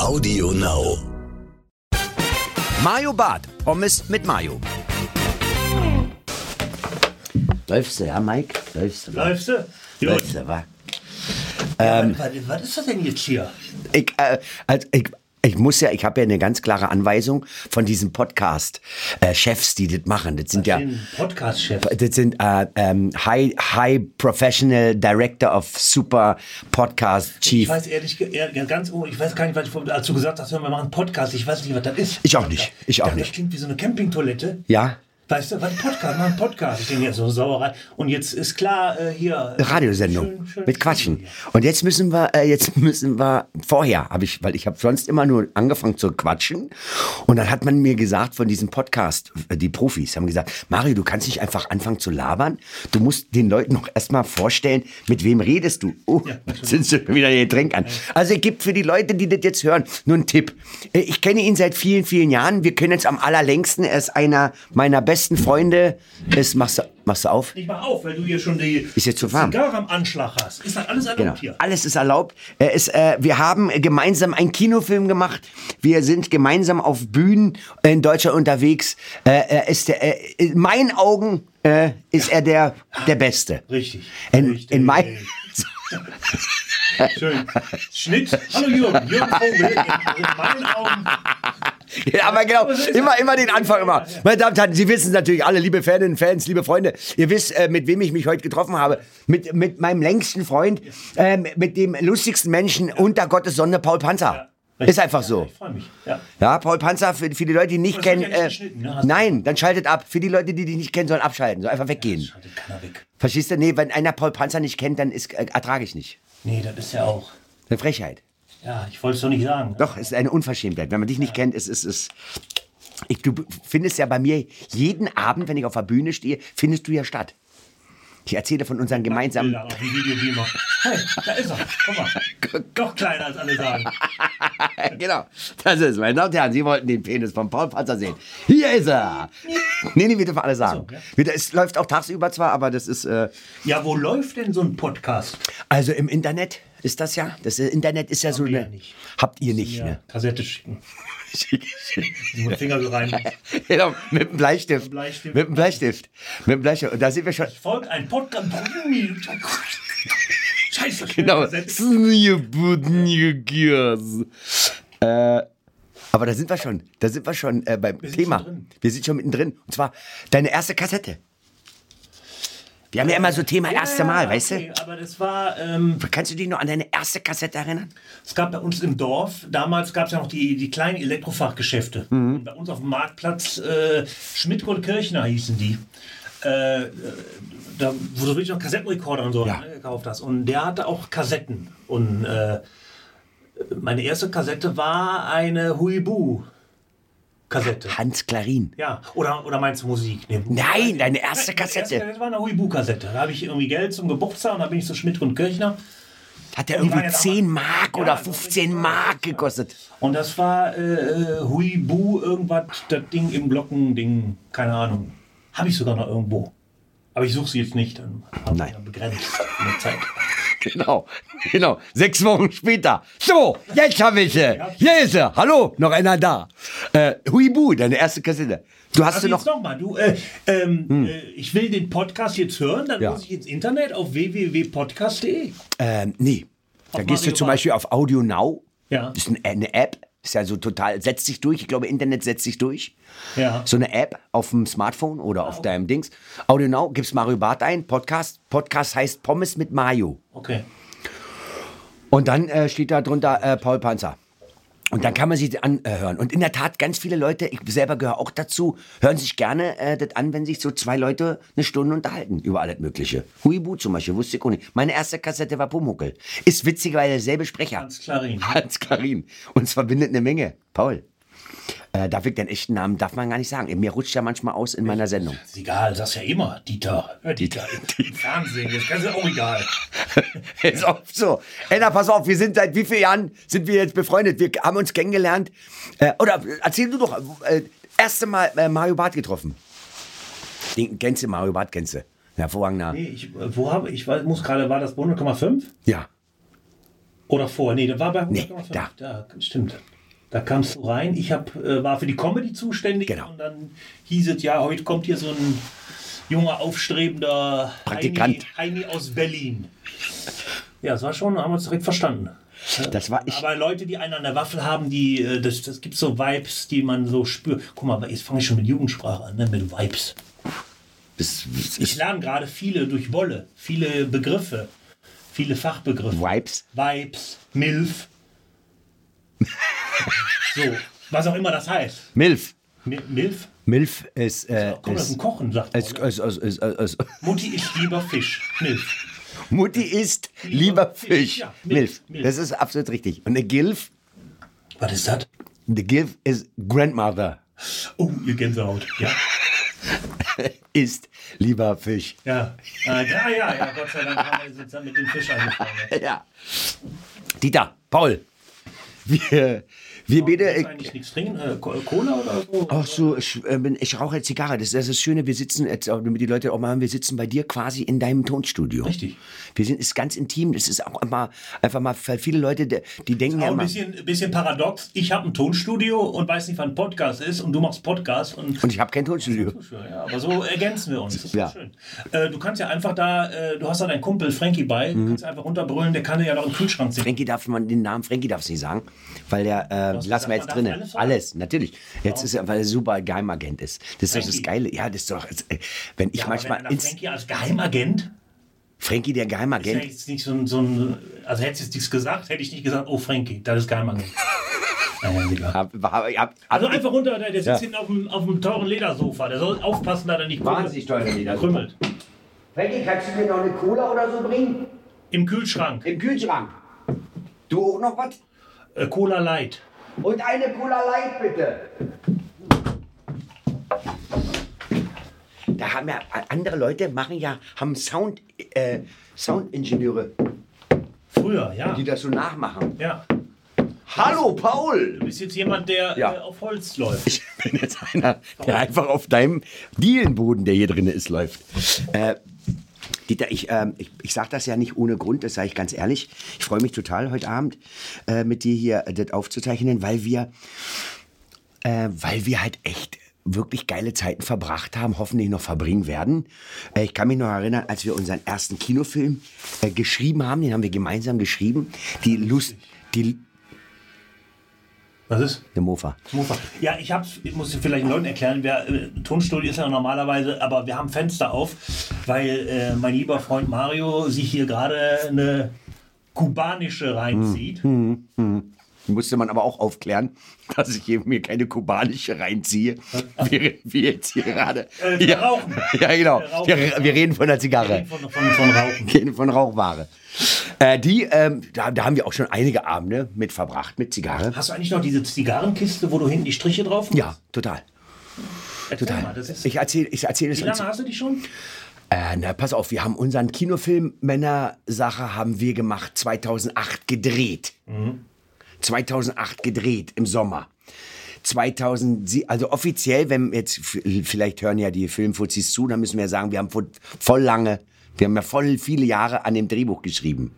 Audio Now. Mayo Bart, Pommes mit Mayo. Läufst du, ja, Mike? Läufst du, wa? Läufst du? Läufst du, wa? was, was ist das denn jetzt hier? Ich, äh, also ich, ich muss ja, ich habe ja eine ganz klare Anweisung von diesem Podcast. Äh, Chefs, die das machen. Das sind ja. Den Podcast-Chef. Das sind äh, ähm, High, High Professional Director of Super Podcast Ich Chief. weiß ehrlich, ganz, oh, ich weiß gar nicht, was ich, als du gesagt hast, wir machen Podcast, ich weiß nicht, was das ist. Ich auch nicht. Ich auch dachte, nicht. Das klingt wie so eine Campingtoilette. Ja, Weißt du, was ein Podcast, mach einen Podcast. Ich denke jetzt so Sauerei. Und jetzt ist klar, äh, hier. äh, Radiosendung schön- schön- mit Quatschen. Und jetzt müssen wir, äh, jetzt müssen wir vorher habe ich, weil ich habe sonst immer nur angefangen zu quatschen. Und dann hat man mir gesagt von diesem Podcast, äh, die Profis haben gesagt, Mario, du kannst nicht einfach anfangen zu labern. Du musst den Leuten noch erstmal vorstellen, mit wem redest du. Oh, jetzt sind sie wieder den Getränk an. Also ich gebe für die Leute, die das jetzt hören, nur einen Tipp. Äh, Ich kenne ihn seit vielen, vielen Jahren. Wir kennen uns am allerlängsten. Er ist einer meiner besten Freunde. Ist, machst, du, machst du auf? Ich mach auf, weil du hier schon die Ist jetzt zu warm. Zigarre am Anschlag hast. Ist das alles erlaubt Genau. hier? Alles ist erlaubt. Er ist, äh, wir haben gemeinsam einen Kinofilm gemacht. Wir sind gemeinsam auf Bühnen in Deutschland unterwegs. Äh, ist der, äh, in meinen Augen äh, ist er der, der Beste. Richtig. In, Richtig. in meinen Schön. Schnitt. Hallo Jürgen. Jürgen Vogel. In, in meinen Augen. Ja, aber genau, so immer, er. immer den Anfang immer. Meine Damen und Herren, Sie wissen es natürlich alle, liebe Faninnen, Fans, liebe Freunde, ihr wisst, äh, mit wem ich mich heute getroffen habe. Mit, mit meinem längsten Freund, äh, mit dem lustigsten Menschen unter Gottes Sonne, Paul Panzer. Ist einfach so. Ich freue mich. Ja. Ja, Paul Panzer, für, für die Leute, die nicht Das kennen. ja nicht äh, ne? Nein, dann schaltet ab. Für die Leute, die dich nicht kennen, sollen abschalten. Sollen einfach weggehen. Schaltet keiner weg. Verstehst du? Nee, wenn einer Paul Panzer nicht kennt, dann ist, äh, ertrage ich nicht. Nee, das ist ja auch. Eine Frechheit. Ja, ich wollte es doch nicht sagen. Doch, es ist eine Unverschämtheit. Wenn man dich nicht kennt, ist es. Ist, ich, du findest ja bei mir jeden Abend, wenn ich auf der Bühne stehe, findest du ja statt. Ich erzähle von unseren gemeinsamen. Bilder auf dem Videobeamer. Hey, da ist er. Guck mal. Doch kleiner als alle sagen. genau, das ist, meine Damen und Herren, Sie wollten den Penis von Paul Panzer sehen. Hier ist er. nee, nee, wir dürfen alles sagen. So, ja. Es läuft auch tagsüber zwar, aber das ist. Äh, Ja, wo läuft denn so ein Podcast? Also im Internet ist das ja. Das Internet ist ja so wir eine. ja nicht. Habt ihr nicht, Ja, ne? Kassette schicken. Mit Finger so rein. genau, mit dem Bleistift. Bleistift. Mit dem Bleistift. Mit dem Bleistift. Und da sind wir schon. Folgt ein Podcast. Scheiße. Genau. Äh, aber da sind wir schon. Da sind wir schon äh, beim sind Thema. drin. Wir sind schon mittendrin. Und zwar deine erste Kassette. Wir haben ja immer so Thema erste Mal, weißt okay, Aber das war, ähm, du? Kannst du dich noch an deine erste Kassette erinnern? es gab bei uns im Dorf, damals gab es ja noch die, die kleinen Elektrofachgeschäfte. Mhm. Und bei uns auf dem Marktplatz, äh, Schmidt und Kirchner hießen die. Äh, da, wo du wirklich noch Kassettenrekorder und so Ja. ne, gekauft hast. Und der hatte auch Kassetten. Und äh, meine erste Kassette war eine Huibu. Kassette. Hans Klarin. Ja, oder, oder meinst du Musik? Nee, Nein, deine erste Kassette. Das war eine Huibu-Kassette. Da habe ich irgendwie Geld zum Geburtstag und da bin ich zu Schmidt und Kirchner. Hat der irgendwie ja 10 damals- Mark Ja, oder das ist 15 richtig Mark gekostet? Und das war äh, äh, Huibu, irgendwas, das Ding im Glockending, keine Ahnung. Habe ich sogar noch irgendwo. Aber ich suche sie jetzt nicht, dann habe Nein. ja begrenzt in der Zeit. Genau, genau. Sechs Wochen später. So, jetzt habe ich sie. Hier ist sie. Hallo, noch einer da. Äh, Huibu, deine erste Kassette. Du hast Also sie noch. noch mal, du, äh, ähm, äh, ich will den Podcast jetzt hören, dann Ja. muss ich ins Internet auf www.podcast.de. Ähm, nee. Da Auf gehst du Mario zum. Beispiel auf Audio Now. Ja. Das ist ein- eine App. Ist ja so total, setzt sich durch. Ich glaube, Internet setzt sich durch. Ja. So eine App auf dem Smartphone oder auf deinem Dings. Audio Now, gibst Mario Barth ein, Podcast. Podcast heißt Pommes mit Mayo. Okay. Und dann äh, steht da drunter äh, Paul Panzer. Und dann kann man sich das anhören. Und in der Tat, ganz viele Leute, ich selber gehöre auch dazu, hören sich gerne äh, das an, wenn sich so zwei Leute eine Stunde unterhalten über alles Mögliche. Huibu zum Beispiel, wusste ich auch nicht. Meine erste Kassette war Pumuckel. Ist witzig, weil derselbe Sprecher. Hans Klarin. Hans Karin. Uns verbindet eine Menge. Paul. Äh, darf ich deinen echten Namen, darf man gar nicht sagen. Mir rutscht ja manchmal aus in meiner Sendung. Ist egal, sagst ja immer. Dieter. Hör Dieter. Im Fernsehen. Das ist auch egal. Ist oft so. Ey, na, pass auf, wir sind seit wie vielen Jahren sind wir jetzt befreundet? Wir haben uns kennengelernt. Äh, oder äh, erzähl du doch, äh, erste Mal äh, Mario Barth getroffen. Den kennst du, Mario Barth kennst du. Hervorragender. Nee, ich, äh, wo habe ich, muss gerade, war das Bund 0,5? Ja. Oder vor, nee, da war bei Nee, 100,5. da. da. Stimmt. Da kamst du rein. Ich hab, äh, war für die Comedy zuständig. Genau. Und dann hieß es, ja, heute kommt hier so ein junger, aufstrebender Praktikant. Heini, Heini aus Berlin. Ja, das war schon, haben wir uns direkt verstanden. Das war ich. Aber Leute, die einen an der Waffel haben, die, äh, das, das gibt so Vibes, die man so spürt. Guck mal, jetzt fange ich schon mit Jugendsprache an, ne? mit Vibes. Das, das Ich lerne gerade viele durch Wolle, viele Begriffe, viele Fachbegriffe. Vibes. Vibes, Milf. So, was auch immer das heißt. Milf. Mi- Milf? Milf ist. Äh, Kommt aus ist, dem Kochen, sagt man. ist, oder? ist, ist, ist, ist, Mutti isst lieber Fisch. Milf. Mutti isst lieber Fisch, Fisch. ja, Milf. Milf, Milf. Das ist absolut richtig. Und eine Gilf, Was ist das? eine Gilf ist Grandmother. Oh, ihr Gänsehaut. Ja, Isst lieber Fisch. ja. Ah, ja, ja, ja, Gott sei Dank haben wir jetzt mit dem Fisch angefangen. Ja. Dieter, Paul. Wir, wir beide. Äh, eigentlich nichts trinken? Äh, Co- Cola oder so? Ach so, ich, äh, bin- ich rauche jetzt Zigarre. Das, das ist das Schöne, wir sitzen, jetzt, damit die Leute auch mal hören, wir sitzen bei dir quasi in deinem Tonstudio. Richtig. Wir sind, ist ganz intim. Das ist auch immer, einfach mal, für viele Leute, die, die denken ja Auch ein immer. bisschen, bisschen paradox. Ich habe ein Tonstudio und weiß nicht, wann Podcast ist und du machst Podcast und Und ich habe kein Tonstudio. Ja, aber so ergänzen wir uns. Das ist Ja. schön. Äh, du kannst ja einfach da, äh, du hast da deinen Kumpel Frankie bei, Mhm. du kannst einfach runterbrüllen, der kann ja noch im Kühlschrank sehen. Frankie darf man, den Namen Frankie darf nicht sagen, weil der, äh, Was, lassen wir jetzt drinnen. alles Alles, natürlich. Jetzt ist er, weil er super Geheimagent ist. Das ist doch das. Geile. Ja, das ist doch, äh, wenn ich Ja, manchmal wenn Frankie als Geheimagent, Frankie der ist ja Geheimagent, jetzt nicht so ein, so ein also hättest du jetzt nichts gesagt, hätte ich nicht gesagt, oh Frankie, das ist Geheimagent. Egal. hab, hab, hab, Also einfach runter, der, der sitzt Ja. hinten auf dem, auf dem teuren Ledersofa, der soll aufpassen, dass er nicht Wahnsinnig teuer Ledersofa. krümmelt. Frankie, kannst du mir noch eine Cola oder so bringen? Im Kühlschrank, Im Kühlschrank. Du auch noch was? äh, Cola Light. Und eine Cola Light bitte. Da haben ja andere Leute machen ja haben Sound äh, Soundingenieure, Früher, ja. die das so nachmachen. Ja. Hallo Paul. Du bist jetzt jemand, der Ja. äh, auf Holz läuft. Ich bin jetzt einer, der einfach auf deinem Dielenboden, der hier drin ist, läuft. Äh, Dieter, ich, ähm, ich, ich sage das ja nicht ohne Grund, das sage ich ganz ehrlich. Ich freue mich total heute Abend äh, mit dir hier äh, das aufzuzeichnen, weil wir, äh, weil wir halt echt wirklich geile Zeiten verbracht haben, hoffentlich noch verbringen werden. Äh, ich kann mich noch erinnern, als wir unseren ersten Kinofilm äh, geschrieben haben, den haben wir gemeinsam geschrieben. Die Lust, die, Was ist? der Mofa. Mofa. Ja, ich hab's, ich muss vielleicht den Leuten erklären, wer, äh, Tonstudio ist ja normalerweise, aber wir haben Fenster auf, weil äh, mein lieber Freund Mario sich hier gerade eine kubanische reinzieht. Musste man aber auch aufklären, dass ich hier mir keine kubanische reinziehe. Wir, wir jetzt hier gerade. Äh, wir ja, rauchen. ja, genau. Wir rauchen. Wir, wir reden von der Zigarre. Von, von, von Rauchen. Wir reden von Rauchware. Äh, die, ähm, da, da haben wir auch schon einige Abende mit verbracht, mit Zigarre. Hast du eigentlich noch diese Zigarrenkiste, wo du hinten die Striche drauf machst? Ja, total. Erzähl total. Mal, Ich erzähle ich erzähl es wie lange hast du die schon? Äh, na, pass auf, wir haben unseren Kinofilm Männersache haben wir gemacht 2008 gedreht. 2008 gedreht im Sommer. 2000, also offiziell, wenn jetzt, vielleicht hören ja die Filmfuzis zu, dann müssen wir sagen, wir haben vo- voll lange, wir haben ja voll viele Jahre an dem Drehbuch geschrieben.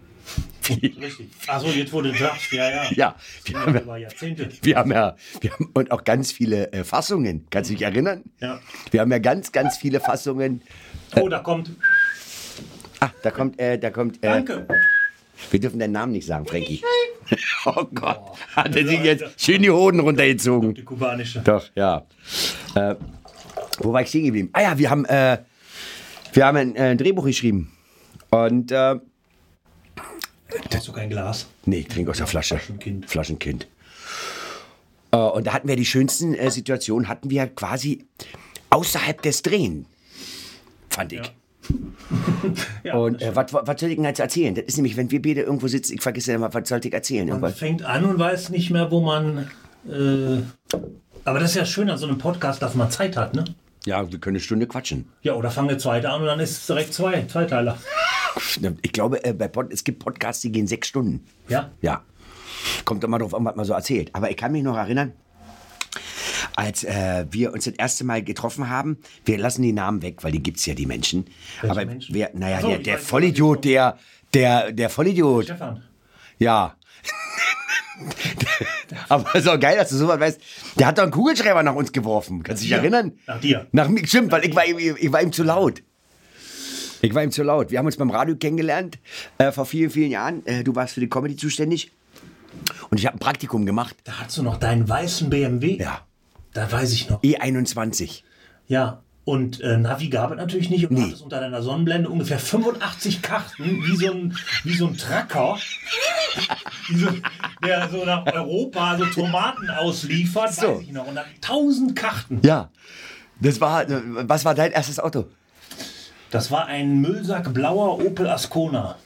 Richtig. Achso, jetzt wurde sagst, ja, ja. Ja, wir haben, Über ja- Jahrzehnte. wir haben ja, wir haben und auch ganz viele äh, Fassungen. Kannst du dich erinnern? Ja. Wir haben ja ganz, ganz viele Fassungen. Oh, da kommt. Ah, da kommt, äh, da kommt. Äh, Danke. Wir dürfen deinen Namen nicht sagen, Frankie. Oh Gott, hat er sich jetzt schön die Hoden runtergezogen. Die kubanische. Doch, ja. Äh, wo war ich stehen geblieben? Ah ja, wir haben, äh, wir haben ein äh, Drehbuch geschrieben. Und, äh, Hast du kein Glas? nee, ich trinke aus der Flasche. Flaschenkind. Flaschenkind. Äh, und da hatten wir die schönsten äh, Situationen, hatten wir quasi außerhalb des Drehen. Fand ich. Ja, Und äh, was, was was soll ich denn jetzt erzählen? Das ist nämlich, wenn wir beide irgendwo sitzen, ich vergesse immer, was sollte ich erzählen? man Irgendwas. fängt an und weiß nicht mehr, wo man. Äh, aber das ist ja schön an so einem Podcast, dass man Zeit hat, ne? Ja, wir können eine Stunde quatschen. Ja, oder fange eine zweite an und dann ist es direkt zwei, Zweiteiler. Ich glaube, äh, bei Pod, es gibt Podcasts, die gehen sechs Stunden. Ja? Ja. Kommt immer drauf an, was man so erzählt. Aber ich kann mich noch erinnern, als äh, wir uns das erste Mal getroffen haben, wir lassen die Namen weg, weil die gibt's ja, die Menschen. Aber Menschen? wer, naja, so, der, der weiß, Vollidiot, der, der, der Vollidiot, Stefan. ja, Aber ist auch geil, dass du sowas weißt. Der hat doch einen Kugelschreiber nach uns geworfen. Kannst du dich erinnern? Nach dir. Nach mir, stimmt, weil ich war, ihm, ich war ihm zu laut. Ich war ihm zu laut. Wir haben uns beim Radio kennengelernt äh, vor vielen, vielen Jahren. Äh, du warst für die Comedy zuständig. Und ich habe ein Praktikum gemacht. Da hast du noch deinen weißen BMW. Ja. Da weiß ich noch. E21. Ja. Und äh, Navi gab es natürlich nicht. Und du Nee. hattest unter deiner Sonnenblende ungefähr 85 Karten, wie so ein, wie so ein Tracker, so, der so nach Europa so Tomaten ausliefert, So. weiß ich noch. Und dann 1000 Karten. Ja. Das war, äh, was war dein erstes Auto? Das war ein Müllsack blauer Opel Ascona.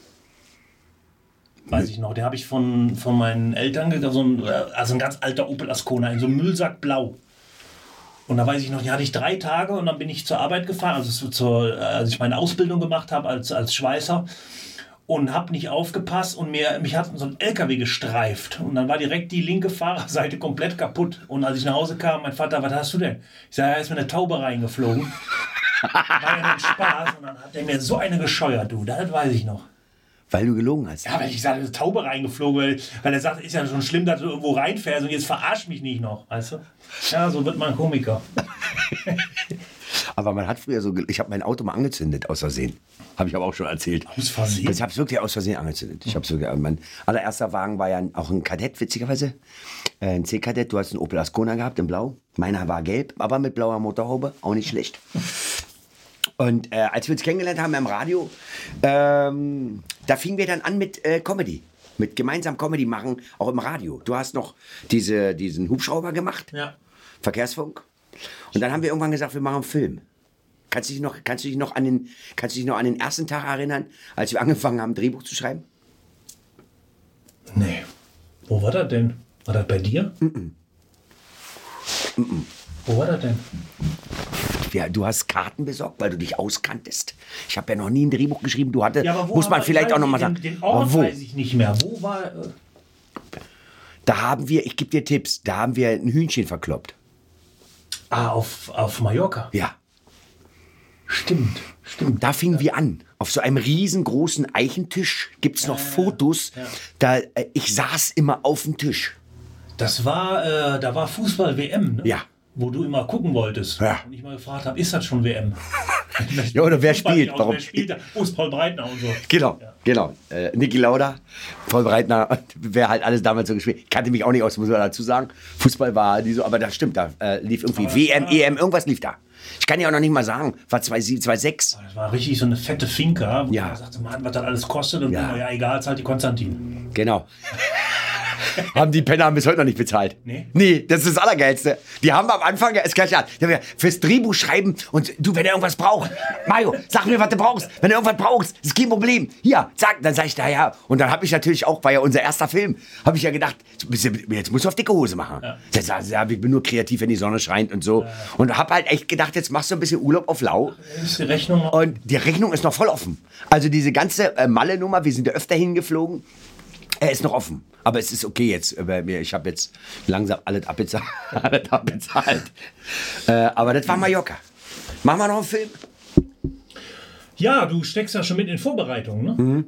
Weiß ich noch. Den habe ich von, von meinen Eltern gekauft. So ein, äh, also ein ganz alter Opel Ascona in so einem Müllsack blau. Und da weiß ich noch, den hatte ich drei Tage und dann bin ich zur Arbeit gefahren, also zu- zur, äh, als ich meine Ausbildung gemacht habe als, als Schweißer und habe nicht aufgepasst und mir, mich hat so ein LKW gestreift und dann war direkt die linke Fahrerseite komplett kaputt. Und als ich nach Hause kam, mein Vater, was hast du denn? Ich sage, da ist mir eine Taube reingeflogen. War ja nur Spaß und dann hat er mir so eine gescheuert, du, das weiß ich noch. Weil du gelogen hast. Ja, weil ich sage, eine Taube reingeflogen, weil, weil er sagt, ist ja schon schlimm, dass du irgendwo reinfährst und jetzt verarsch mich nicht noch, weißt du? Ja, so wird man Komiker. Aber man hat früher so, ich habe mein Auto mal angezündet, aus Versehen. Habe ich aber auch schon erzählt. Aus Versehen? Ich habe es wirklich aus Versehen angezündet. Ich habe sogar, mein allererster Wagen war ja auch ein Kadett, witzigerweise. Äh, Ein C-Kadett. Du hast einen Opel Ascona gehabt in Blau. Meiner war gelb, aber mit blauer Motorhaube. Auch nicht schlecht. Und äh, als wir uns kennengelernt haben im Radio, ähm, da fingen wir dann an mit äh, Comedy. Mit gemeinsam Comedy machen, auch im Radio. Du hast noch diese, diesen Hubschrauber gemacht. Ja. Verkehrsfunk. Und dann haben wir irgendwann gesagt, wir machen einen Film. Kannst du dich noch, kannst du dich noch, an, den, kannst du dich noch an den ersten Tag erinnern, als wir angefangen haben, ein Drehbuch zu schreiben? Nee. Wo war das denn? War das bei dir? Wo war das denn? Ja, du hast Karten besorgt, weil du dich auskanntest. Ich habe ja noch nie ein Drehbuch geschrieben. Du hatte, Ja, muss man vielleicht ich auch noch mal weiß sagen. Den, den Ort wo? weiß ich nicht mehr. Wo war. Äh, Da haben wir, ich gebe dir Tipps, da haben wir ein Hühnchen verkloppt. ah, auf, auf Mallorca. Ja. Stimmt. Stimmt. Da fingen wir an. Auf so einem riesengroßen Eichentisch gibt es noch Fotos. Da, äh, ich saß immer auf dem Tisch. Das war, äh, da war Fußball-WM, ne? Ja. Wo du immer gucken wolltest. Ja. Und ich mal gefragt habe, ist das schon WM? Ja, oder wer spielt? aus, Warum? Wer spielt da? Wo ist Paul Breitner und so? Genau, genau. Äh, Niki Lauda, Paul Breitner, wer halt alles damals so gespielt. Ich kannte mich auch nicht aus, muss man dazu sagen. Fußball war die so, aber das stimmt, da äh, lief irgendwie WM, EM, irgendwas lief da. Ich kann ja auch noch nicht mal sagen, war 2,7, 2,6. Das war richtig so eine fette Finca, wo Ja. man sagte, Mann, was das alles kostet. Und Ja. ja, egal, zahlt die Konstantin. Genau. haben die Penner bis heute noch nicht bezahlt. Nee? Nee, das ist das Allergeilste. Die haben am Anfang, ist gleich an, die haben gesagt, fürs Drehbuch schreiben und du, wenn du irgendwas brauchst, Mario, sag mir, was du brauchst. Wenn du irgendwas brauchst, ist kein Problem. Hier, sag, dann sag ich da ja. Und dann habe ich natürlich auch, war ja unser erster Film, habe ich ja gedacht, jetzt musst du auf dicke Hose machen. Ja. Ja, ich bin nur kreativ, wenn die Sonne scheint und so. Und habe halt echt gedacht, jetzt machst du ein bisschen Urlaub auf Lau. Ist die Rechnung noch? Und die Rechnung ist noch voll offen. Also diese ganze äh, Malle-Nummer, wir sind ja öfter hingeflogen, er ist noch offen. Aber es ist okay jetzt. Bei mir. Ich habe jetzt langsam alles abbezahlt. alles abbezahlt. Äh, aber das war Mallorca. Machen wir noch einen Film? Ja, du steckst ja schon mit in Vorbereitung, ne? Mhm.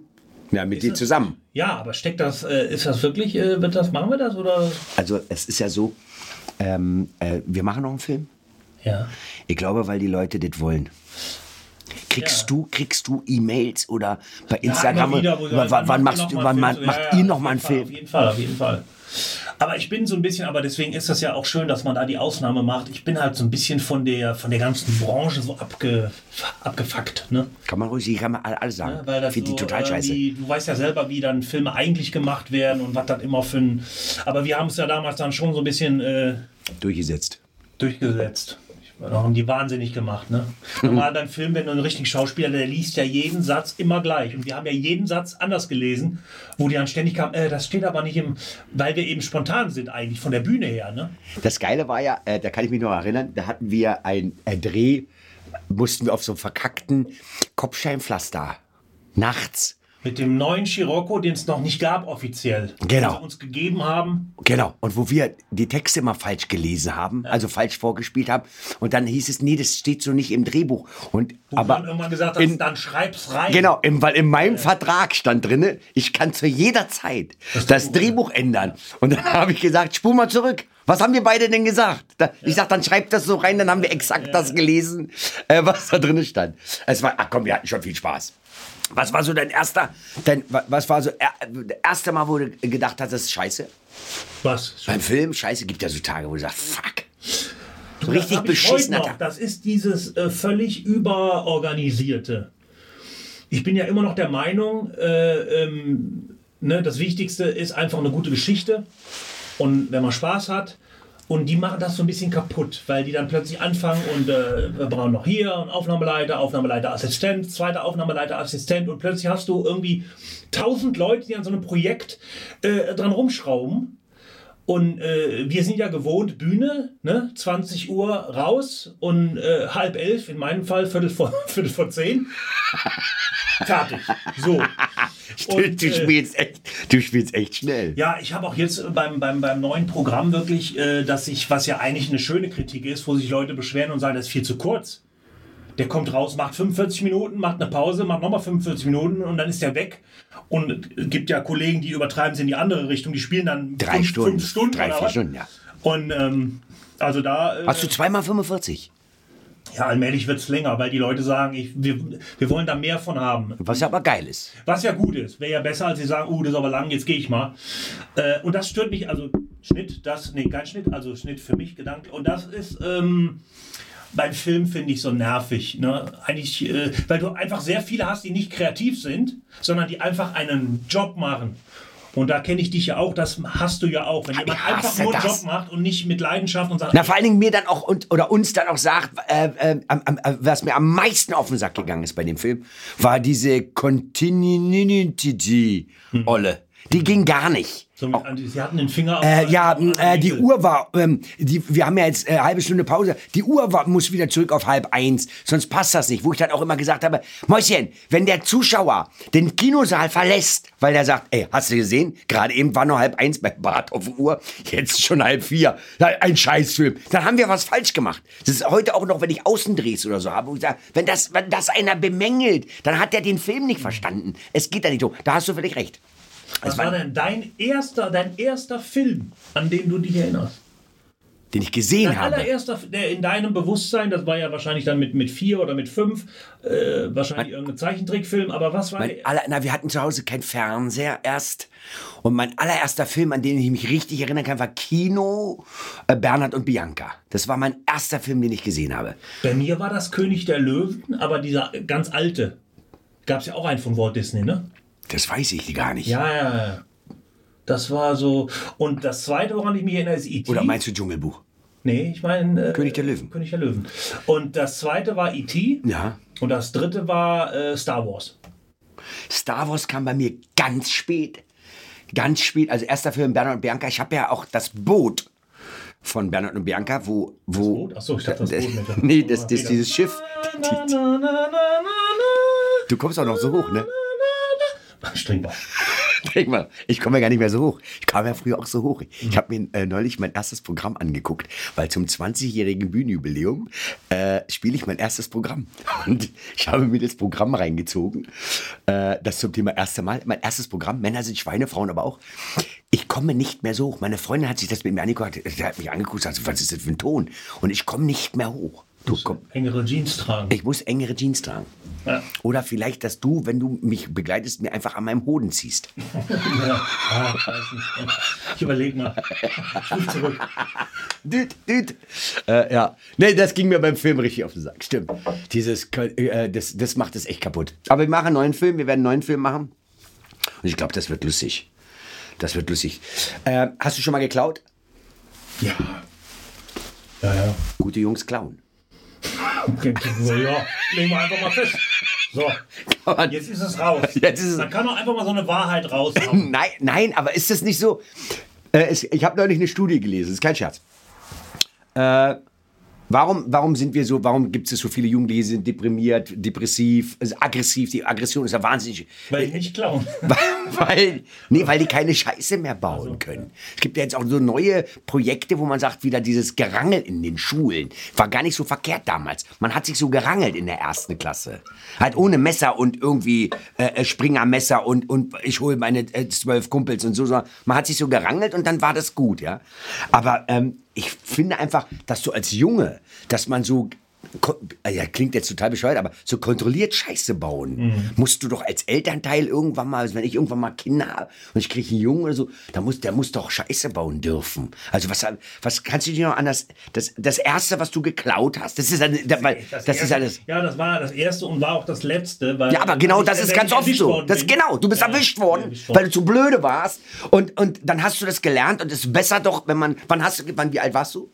Ja, mit dir zusammen. Ja, aber steckt das, äh, ist das wirklich, äh, wird das, machen wir das oder? Also es ist ja so, ähm, äh, wir machen noch einen Film. Ja. Ich glaube, weil die Leute das wollen. Kriegst Ja. du, kriegst du E-Mails oder bei Ja, Instagram? immer wieder, wann, wann, macht machst ihr du, wann macht ja, ja, ihr noch auf mal einen jeden Fall, Film? Auf jeden Fall, auf jeden Fall. Aber ich bin so ein bisschen, aber deswegen ist das ja auch schön, dass man da die Ausnahme macht. Ich bin halt so ein bisschen von der, von der ganzen Branche so abge, abgefuckt, ne? Kann man ruhig, ich kann man alles sagen. Ja, das Finde so, ich total scheiße. Du weißt ja selber, wie dann Filme eigentlich gemacht werden und was das immer für ein. Aber wir haben es ja damals dann schon so ein bisschen äh, Durchgesetzt. durchgesetzt. Da haben die wahnsinnig gemacht, ne? Normal beim Film, wenn du einen richtigen Schauspieler, der liest ja jeden Satz immer gleich. Und wir haben ja jeden Satz anders gelesen, wo die dann ständig kamen, äh, das steht aber nicht im, weil wir eben spontan sind eigentlich von der Bühne her, ne? Das Geile war ja, äh, da kann ich mich noch erinnern, da hatten wir ein äh, Dreh, mussten wir auf so einem verkackten Kopfsteinpflaster nachts Mit dem neuen Scirocco, den es noch nicht gab offiziell. Genau. Den sie uns gegeben haben. Genau. Und wo wir die Texte immer falsch gelesen haben, also falsch vorgespielt haben. Und dann hieß es, nee, das steht so nicht im Drehbuch. Und, Wo aber irgendwann gesagt hat, in- dann schreib's rein. Genau, im, weil in meinem Vertrag stand drinne, ich kann zu jeder Zeit das, Drehbuch ändern. Und dann habe ich gesagt, spul mal zurück. Was haben wir beide denn gesagt? Da, Ich sag, dann schreibt das so rein, dann haben wir exakt das gelesen, äh, was da drin stand. Es war, ach komm, wir hatten schon viel Spaß. Was war so dein erster, dein, wa- was war so er, erste Mal, wo du gedacht hast, das ist scheiße? Was? Beim Film, scheiße, gibt ja so Tage, wo du sagst, fuck. So Das richtig. Tag. Das ist dieses äh, völlig überorganisierte. Ich bin ja immer noch der Meinung, äh, ähm, ne, das Wichtigste ist einfach eine gute Geschichte. Und wenn man Spaß hat, und die machen das so ein bisschen kaputt, weil die dann plötzlich anfangen und äh, wir brauchen noch hier einen Aufnahmeleiter, Aufnahmeleiter-Assistent, zweiter Aufnahmeleiter-Assistent und plötzlich hast du irgendwie tausend Leute, die an so einem Projekt äh, dran rumschrauben. Und äh, wir sind ja gewohnt, Bühne, ne? 20 Uhr raus und äh, halb elf, in meinem Fall Viertel vor, Viertel vor zehn. Fertig. So. Du, Und, du, äh, spielst echt, du spielst echt schnell. ja, ich habe auch jetzt beim, beim, beim neuen Programm wirklich, äh, dass ich, was ja eigentlich eine schöne Kritik ist, wo sich Leute beschweren und sagen, das ist viel zu kurz. Der kommt raus, macht 45 Minuten, macht eine Pause, macht nochmal 45 Minuten und dann ist der weg. Und es gibt ja Kollegen, die übertreiben es in die andere Richtung, die spielen dann Drei fünf, Stunden. fünf Stunden. Drei, vier? Stunden, ja. Und ähm, also da, äh, Hast du zweimal 45? Ja, allmählich wird es länger, weil die Leute sagen, ich, wir, wir wollen da mehr von haben. Was aber geil ist. Was ja gut ist. Wäre ja besser, als sie sagen, uh, das ist aber lang, jetzt gehe ich mal. Äh, und das stört mich, also Schnitt, das, nee, kein Schnitt, also Schnitt für mich, Gedanke. Und das ist, ähm, beim Film finde ich so nervig. Ne? Eigentlich, äh, weil du einfach sehr viele hast, die nicht kreativ sind, sondern die einfach einen Job machen. Und da kenne ich dich ja auch, das hast du ja auch. Wenn jemand hasse einfach nur einen. Job macht und nicht mit Leidenschaft und sagt, Na, vor allen Dingen mir dann auch und, oder uns dann auch sagt, äh, äh, äh, was mir am meisten auf den Sack gegangen ist bei dem Film, war diese Continuity-Olle. Die ging gar nicht. so, sie hatten den Finger auf Äh, ja, äh, die. Uhr war, ähm, die, wir haben ja jetzt äh, halbe Stunde Pause. Die Uhr war, muss wieder zurück auf halb eins, sonst passt das nicht. Wo ich dann auch immer gesagt habe, Mäuschen, wenn der Zuschauer den Kinosaal verlässt, weil der sagt, ey, hast du gesehen? Gerade eben war nur halb eins bei Bart auf Uhr, jetzt schon halb vier. Ein Scheißfilm. Dann haben wir was falsch gemacht. Das ist heute auch noch, wenn ich Außendrehs oder so habe, wo ich sage, wenn das, wenn das einer bemängelt, dann hat der den Film nicht verstanden. Es geht da nicht so. Da hast du völlig recht. Was war denn dein erster, dein erster Film, an den du dich erinnerst? Den ich gesehen Dein habe. allererster, der in deinem Bewusstsein, das war ja wahrscheinlich dann mit, mit vier oder mit fünf, äh, wahrscheinlich irgendein Zeichentrickfilm, aber was war Mein der? aller, na, wir hatten zu Hause keinen Fernseher erst. Und mein allererster Film, an den ich mich richtig erinnern kann, war Kino äh, Bernhard und Bianca. Das war mein erster Film, den ich gesehen habe. Bei mir war das König der Löwen, aber dieser ganz alte. Gab es ja auch einen von Walt Disney, ne? Das weiß ich gar nicht. Ja, ja, ja. Das war so. Und das zweite, woran ich mich erinnere, ist E.T. Oder meinst du Dschungelbuch? Nee, ich meine. Äh, König der Löwen. König der Löwen. Und das zweite war E.T. Ja. Und das dritte war äh, Star Wars. Star Wars kam bei mir ganz spät. Ganz spät. Also erster Film Bernhard und Bianca. Ich habe ja auch das Boot von Bernhard und Bianca, wo... wo Boot? Ach so, ich dachte, das Boot mit Nee, das, das, Peter. dieses Schiff. Du kommst auch noch so hoch, ne? Denk mal, ich komme ja gar nicht mehr so hoch. Ich kam ja früher auch so hoch. Ich habe mir äh, neulich mein erstes Programm angeguckt, weil zum 20-jährigen Bühnenjubiläum äh, spiele ich mein erstes Programm. Und ich habe mir das Programm reingezogen, äh, das zum Thema erste Mal. Mein erstes Programm, Männer sind Schweine, Frauen aber auch. Ich komme nicht mehr so hoch. Meine Freundin hat sich das mit mir angeguckt, die hat mich angeguckt und gesagt, was ist das für ein Ton? Und ich komme nicht mehr hoch. Du, komm, Engere Jeans tragen. ich muss engere Jeans tragen. Ja. Oder vielleicht, dass du, wenn du mich begleitest, mir einfach an meinem Hoden ziehst. Ja, ah, ich weiß nicht. Ich überlege mal. Ich zurück. Düt, düt. Äh, ja. Nee, das ging mir beim Film richtig auf den Sack. Stimmt. Dieses, äh, das, das macht es echt kaputt. Aber wir machen einen neuen Film. Wir werden einen neuen Film machen. Und ich glaube, das wird lustig. Das wird lustig. Äh, hast du schon mal geklaut? Ja. Ja, ja. Gute Jungs klauen. Okay, so, ja. Legen wir einfach mal fest. So, jetzt ist es raus. Jetzt ist es- Man kann doch einfach mal so eine Wahrheit raushauen. Nein, nein, aber ist das nicht so? Äh, es, ich habe neulich eine Studie gelesen, ist kein Scherz. Äh, Warum, warum sind wir so, warum gibt es so viele Jugendliche, die sind deprimiert, depressiv, also aggressiv? Die Aggression ist ja wahnsinnig. Weil ich nicht klauen. weil, nee, weil die keine Scheiße mehr bauen können. Es gibt ja jetzt auch so neue Projekte, wo man sagt, wieder dieses Gerangel in den Schulen. War gar nicht so verkehrt damals. Man hat sich so gerangelt in der ersten Klasse. Halt ohne Messer und irgendwie äh, Springermesser und, und ich hole meine äh, zwölf Kumpels und so. Man hat sich so gerangelt und dann war das gut, ja. Aber ähm, ich finde einfach, dass du als Junge, dass man so ja, klingt jetzt total bescheuert, aber so kontrolliert Scheiße bauen, mhm. musst du doch als Elternteil irgendwann mal, also wenn ich irgendwann mal Kinder habe und ich kriege einen Jungen oder so, dann muss, der muss doch Scheiße bauen dürfen. Also was, was kannst du dir noch anders, das, das erste, was du geklaut hast, das ist, das, das, das ist alles. Ja, das war das erste und war auch das letzte. Weil ja, aber genau das ist ganz oft so. Das, genau, du bist ja, erwischt, worden, erwischt worden, weil du zu blöde warst und, und dann hast du das gelernt und es ist besser doch, wenn man, wann hast du, wann, wie alt warst du?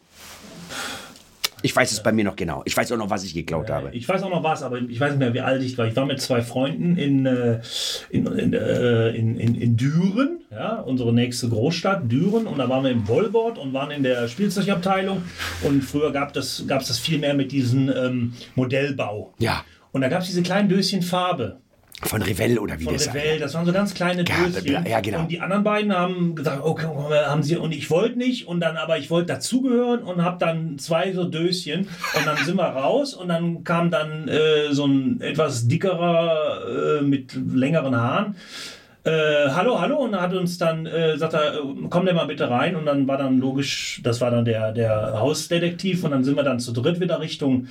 Ich weiß es bei mir noch genau. Ich weiß auch noch, was ich geklaut habe. Ich weiß auch noch was, aber ich weiß nicht mehr, wie alt ich war. Ich war mit zwei Freunden in, äh, in, in, äh, in, in, in Düren, ja, unsere nächste Großstadt, Düren. Und da waren wir im Wollwort und waren in der Spielzeugabteilung. Und früher gab es das, gab's das viel mehr mit diesem ähm, Modellbau. Ja. Und da gab es diese kleinen Döschen Farbe. Von Revell oder wie Von das Revell, das waren so ganz kleine Döschen. Ja, genau. Und die anderen beiden haben gesagt, okay, haben sie, und ich wollte nicht, und dann, aber ich wollte dazugehören und habe dann zwei so Döschen und dann sind wir raus und dann kam dann äh, so ein etwas dickerer äh, mit längeren Haaren. Äh, hallo, hallo, und hat uns dann, äh, sagt er, komm der mal bitte rein. Und dann war dann logisch, das war dann der, der Hausdetektiv. Und dann sind wir dann zu dritt wieder Richtung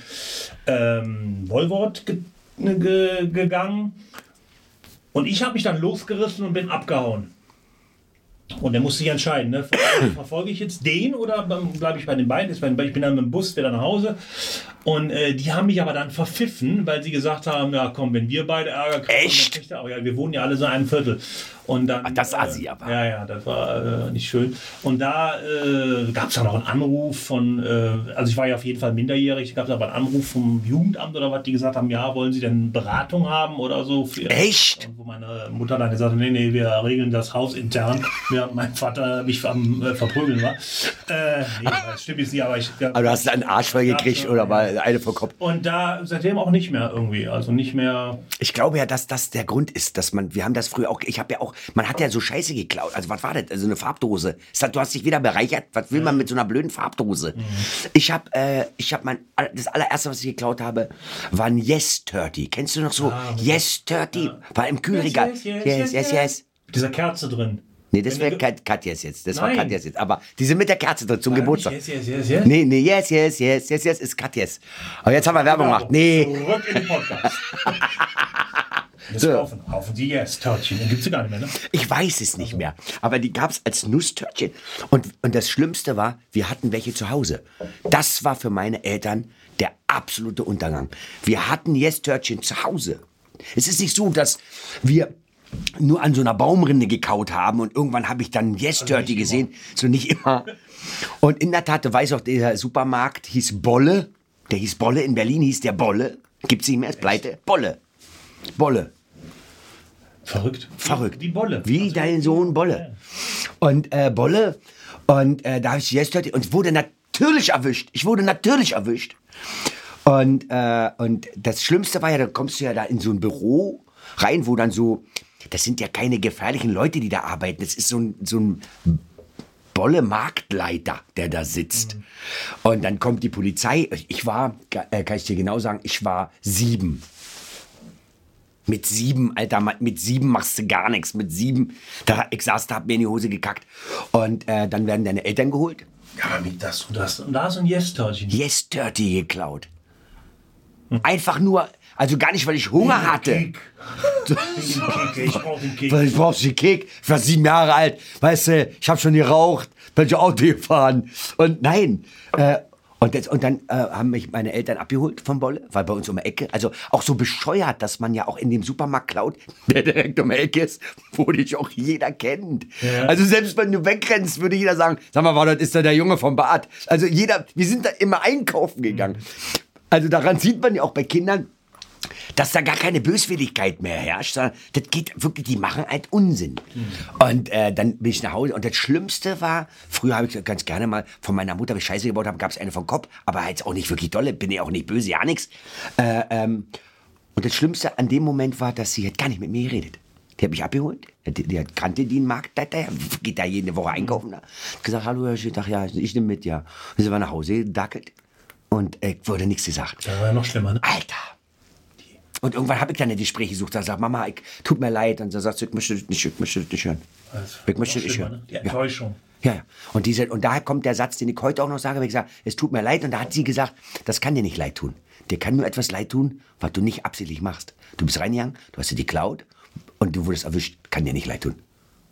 ähm, Wollwort ge ge gegangen. Und ich habe mich dann losgerissen und bin abgehauen. Und der musste sich entscheiden, ne? verfolge ich jetzt den oder bleibe ich bei den beiden? Ich bin dann mit dem Bus wieder nach Hause. Und äh, die haben mich aber dann verpfiffen, weil sie gesagt haben, ja komm, wenn wir beide Ärger kriegen, Echt? Dann, oh ja, wir wohnen ja alle so in einem Viertel. Und dann, Ach, das Asi aber. Äh, ja, ja, das war äh, nicht schön. Und da äh, gab es dann auch einen Anruf von, äh, also ich war ja auf jeden Fall minderjährig, gab es aber einen Anruf vom Jugendamt oder was, die gesagt haben, ja, wollen Sie denn Beratung haben oder so? Für, Echt? Und wo meine Mutter dann gesagt hat, nee, nee, wir regeln das Haus intern, mein Vater mich am äh, Verprügeln war. Äh, nee, das stimmt jetzt nicht, aber ich... Aber du hast einen Arsch voll gekriegt oder mal eine vor Kopf. Und da seitdem auch nicht mehr irgendwie, also nicht mehr... Ich glaube ja, dass das der Grund ist, dass man, wir haben das früher auch, ich habe ja auch, man hat ja so Scheiße geklaut. Also was war das? Also eine Farbdose. Du hast dich wieder bereichert. Was will man mit so einer blöden Farbdose? Mhm. Ich habe, äh, ich habe mein, das allererste, was ich geklaut habe, war ein Yes 30. Kennst du noch so? Ah, yes 30 ja. war im Kühlregal. Yes, yes, yes, yes, yes, yes. Dieser Kerze drin. Nee, das wäre Katjas jetzt. Das Nein. war Katjas jetzt. Aber die sind mit der Kerze drin zum Nein, Geburtstag. Yes, yes, yes, yes. Nee, nee, yes, yes, yes, yes, yes, ist Katjas. Aber jetzt haben wir Werbung gemacht. Nee. Zurück in den Podcast. So. Kaufen. Kaufen Sie jetzt Törtchen. Den gibt es gar nicht mehr, ne? Ich weiß es nicht mehr. Aber die gab es als Nusstörtchen. Und, und das Schlimmste war, wir hatten welche zu Hause. Das war für meine Eltern der absolute Untergang. Wir hatten Yes-Törtchen zu Hause. Es ist nicht so, dass wir nur an so einer Baumrinde gekaut haben und irgendwann habe ich dann Yes also Dirty gesehen. So nicht immer. Und in der Tat, du weißt auch, der Supermarkt hieß Bolle. Der hieß Bolle. In Berlin hieß der Bolle. Gibt es nicht mehr, ist pleite. Bolle. Bolle. Verrückt. Verrückt. Wie Bolle. Wie also, dein Sohn Bolle. Und äh, Bolle. Und äh, da habe ich Yes Dirty und wurde natürlich erwischt. Ich wurde natürlich erwischt. Und, äh, und das Schlimmste war ja, da kommst du ja da in so ein Büro rein, wo dann so, das sind ja keine gefährlichen Leute, die da arbeiten. Das ist so ein, so ein Bolle Marktleiter, der da sitzt. Mhm. Und dann kommt die Polizei. Ich war, äh, kann ich dir genau sagen, ich war sieben. Mit sieben, Alter, mit sieben machst du gar nichts. Mit sieben, da, ich saß da, hab mir in die Hose gekackt. Und äh, dann werden deine Eltern geholt. Ja, mit das und das. Und da ist ein Yes-Dirty. Yes-Dirty geklaut. Einfach nur, also gar nicht, weil ich Hunger hatte. Ich brauch den Kick. Ich brauch den Kick. Ich war sieben Jahre alt. Weißt du, ich habe schon geraucht, bin ich Auto gefahren. Und nein. Äh, und, das, und dann äh, haben mich meine Eltern abgeholt vom Bolle, weil bei uns um die Ecke, also auch so bescheuert, dass man ja auch in dem Supermarkt klaut, der direkt um die Ecke ist, wo dich auch jeder kennt. Ja. Also selbst wenn du wegrennst, würde jeder sagen, sag mal, war das ist da der Junge vom Bad. Also jeder, wir sind da immer einkaufen gegangen. Also daran sieht man ja auch bei Kindern, dass da gar keine Böswilligkeit mehr herrscht, sondern das geht wirklich, die machen halt Unsinn. Und äh, dann bin ich nach Hause und das Schlimmste war, früher habe ich ganz gerne mal von meiner Mutter, wenn ich Scheiße gebaut habe, gab es eine vom Kopf, aber jetzt auch nicht wirklich dolle, bin ich auch nicht böse, ja nix. Äh, ähm, und das Schlimmste an dem Moment war, dass sie hat gar nicht mit mir geredet. Die hat mich abgeholt, die, die kannte den Marktleiter, geht da jede Woche einkaufen. Da. Hat gesagt, hallo Herr Schittach, ja, ich nehme mit, ja. Und sie war nach Hause gedackelt und äh, wurde nichts gesagt. Das war ja noch schlimmer, ne? Alter. Und irgendwann habe ich dann ein Gespräch gesucht. Da sagt Mama, ich, tut mir leid. Und dann sagt sie, ich möchte das nicht, ich möchte das nicht hören. Also, ich möchte das nicht hören. Die Enttäuschung. Ja, ja. Und, diese, und daher kommt der Satz, den ich heute auch noch sage, wenn ich sage, es tut mir leid. Und da hat sie gesagt, das kann dir nicht leid tun. Dir kann nur etwas leid tun, was du nicht absichtlich machst. Du bist reingegangen, du hast dir die geklaut und du wurdest erwischt. Kann dir nicht leid tun.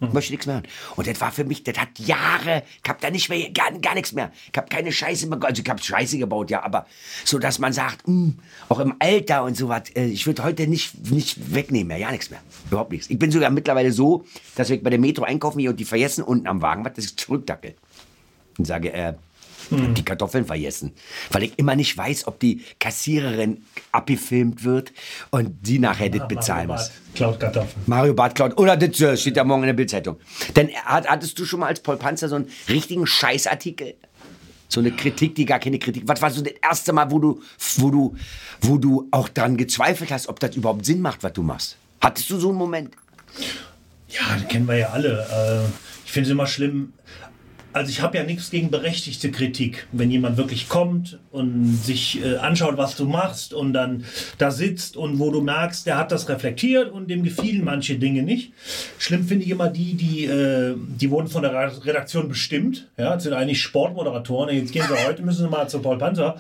Ich möchte nichts mehr hören. Und das war für mich, das hat Jahre, ich hab da nicht mehr, gar, gar nichts mehr. Ich hab keine Scheiße mehr, also ich hab Scheiße gebaut, ja, aber so, dass man sagt, mh, auch im Alter und so was, äh, ich würde heute nicht, nicht wegnehmen mehr, ja, nichts mehr. Überhaupt nichts. Ich bin sogar mittlerweile so, dass ich bei der Metro einkaufen gehe und die vergessen unten am Wagen, was, dass ich zurückdackel. Und sage, äh, die Kartoffeln vergessen. Weil ich immer nicht weiß, ob die Kassiererin abgefilmt wird und sie nachher das bezahlen muss. Klaut Kartoffeln. Mario Barth klaut. Oder das äh, steht ja morgen in der Bildzeitung. Denn hat, hattest du schon mal als Paul Panzer so einen richtigen Scheißartikel? So eine Kritik, die gar keine Kritik. Was war so das erste Mal, wo du, wo du, wo du auch daran gezweifelt hast, ob das überhaupt Sinn macht, was du machst? Hattest du so einen Moment? Ja, das kennen wir ja alle. Äh, Ich finde es immer schlimm. Also ich habe ja nichts gegen berechtigte Kritik. Wenn jemand wirklich kommt und sich äh, anschaut, was du machst und dann da sitzt und wo du merkst, der hat das reflektiert und dem gefielen manche Dinge nicht. Schlimm finde ich immer die, die, äh, die wurden von der Redaktion bestimmt. Ja, das sind eigentlich Sportmoderatoren. Jetzt gehen sie heute, müssen sie mal zu Paul Panzer.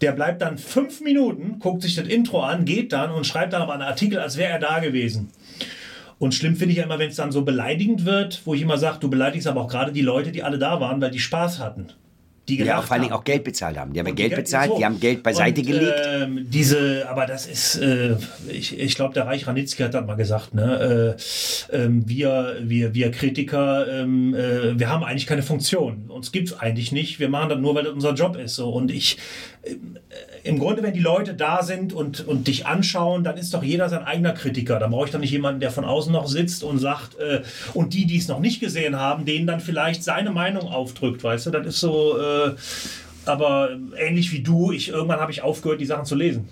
Der bleibt dann fünf Minuten, guckt sich das Intro an, geht dann und schreibt dann aber einen Artikel, als wäre er da gewesen. Und schlimm finde ich ja immer, wenn es dann so beleidigend wird, wo ich immer sage, du beleidigst aber auch gerade die Leute, die alle da waren, weil die Spaß hatten. Die Ja, vor allen Dingen auch Geld bezahlt haben. Die haben ja Und Geld bezahlt, so. die haben Geld beiseite und, gelegt. Ähm, diese, aber das ist, äh, ich, ich glaube, der Reich Ranitzky hat das mal gesagt, ne? Äh, ähm, wir, wir, wir Kritiker, ähm, äh, wir haben eigentlich keine Funktion. Uns gibt's eigentlich nicht. Wir machen das nur, weil das unser Job ist. So. Und ich, äh, im Grunde, wenn die Leute da sind und, und dich anschauen, dann ist doch jeder sein eigener Kritiker. Dann brauche ich doch nicht jemanden, der von außen noch sitzt und sagt, äh, und die, die es noch nicht gesehen haben, denen dann vielleicht seine Meinung aufdrückt, weißt du? Das ist so, äh, aber ähnlich wie du, ich, irgendwann habe ich aufgehört, die Sachen zu lesen.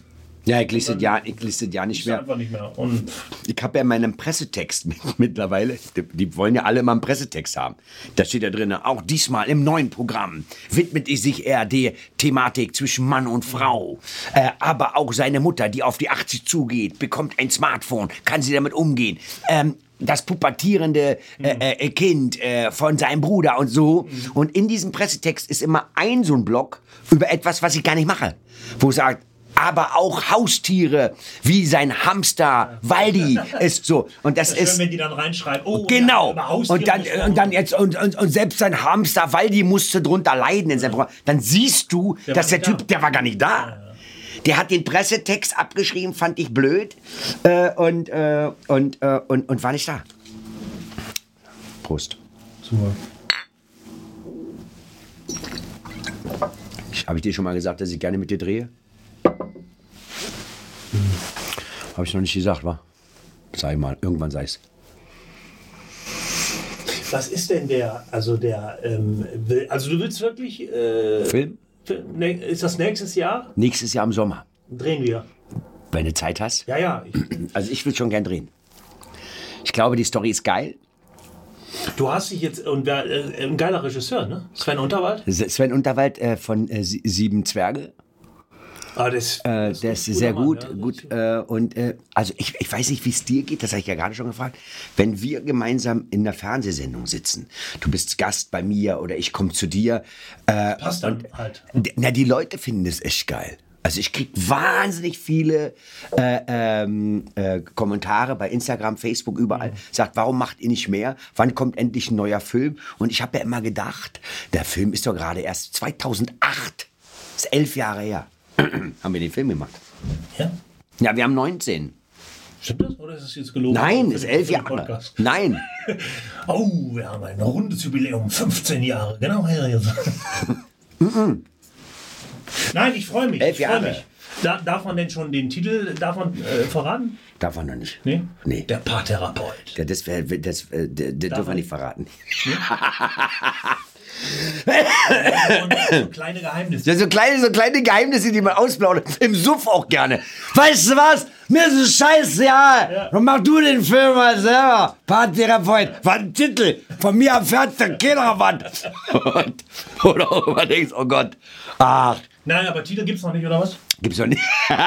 Ja, ich lese ja, ich lese ja nicht Ich mehr. nicht mehr. Und Ich habe ja in meinem Pressetext mit, mittlerweile, die, die wollen ja alle mal einen Pressetext haben. Da steht ja drin, auch diesmal im neuen Programm widmet es sich eher der Thematik zwischen Mann und Frau. Äh, aber auch seine Mutter, die auf die 80 zugeht, bekommt ein Smartphone, kann sie damit umgehen. Ähm, das pubertierende äh, äh, Kind äh, von seinem Bruder und so. Und in diesem Pressetext ist immer ein so ein Block über etwas, was ich gar nicht mache. Wo es sagt, aber auch Haustiere, wie sein Hamster Waldi ist so. Und das das ist ist schön, wenn die dann reinschreiben, oh, genau. ja, Und dann und dann jetzt und, und, und selbst sein Hamster Waldi musste drunter leiden in seinem. Dann siehst du, Der dass der Typ, da. der war gar nicht da. Der hat den Pressetext abgeschrieben, fand ich blöd äh, und, äh, und, äh, und, und war nicht da. Prost. Super. Habe ich dir schon mal gesagt, dass ich gerne mit dir drehe? Habe ich noch nicht gesagt, wa? Sag ich mal, irgendwann sei es. Was ist denn der, also der, ähm, also du willst wirklich, äh, Film? Ne, ist das nächstes Jahr? Nächstes Jahr im Sommer. Drehen wir. Wenn du Zeit hast. Ja, ja. Ich, Also ich will schon gern drehen. Ich glaube, die Story ist geil. du hast dich jetzt, und wer, äh, ein geiler Regisseur, ne? Sven Unterwald? Sven Unterwald äh, von äh, Sie- Sieben Zwerge. Ah, das, Äh, das ist sehr Mann, gut. ja. gut äh, und äh, also ich, ich weiß nicht, wie es dir geht, das habe ich ja gerade schon gefragt. Wenn wir gemeinsam in einer Fernsehsendung sitzen, du bist Gast bei mir oder ich komme zu dir. Äh, Passt dann halt. Na, die Leute finden es echt geil. Also ich krieg wahnsinnig viele äh, ähm, äh, Kommentare bei Instagram, Facebook, überall. Sagt, warum macht ihr nicht mehr? Wann kommt endlich ein neuer Film? Und ich habe ja immer gedacht, der Film ist doch gerade erst 2008. Das ist elf Jahre her. haben wir den Film gemacht. Ja? Ja, wir haben 19. Stimmt das? Oder ist es jetzt gelogen? Nein, ist elf Jahre. Nein. Oh, wir haben ein rundes Jubiläum, 15 Jahre. Genau, Herr Nein, ich freue mich. Elf ich Jahre. mich. Da, darf man denn schon den Titel davon äh, verraten? Darf man noch nicht. Nee? Nee. Der Paartherapeut. Ja, das wär, das, äh, das, das dürfen wir man nicht verraten. Und so kleine Geheimnisse. Ja, so kleine, so kleine Geheimnisse, die man ausplaudert. Im Suff auch gerne. Weißt du was? Mir ist es scheißegal. Und mach du den Film mal selber. Paartherapeut. Was ein Titel. Von mir erfährt der keiner was. Oder auch immer denkst, oh Gott. Ach, Nein, aber Titel gibt's noch nicht, oder was? gibt's doch nicht.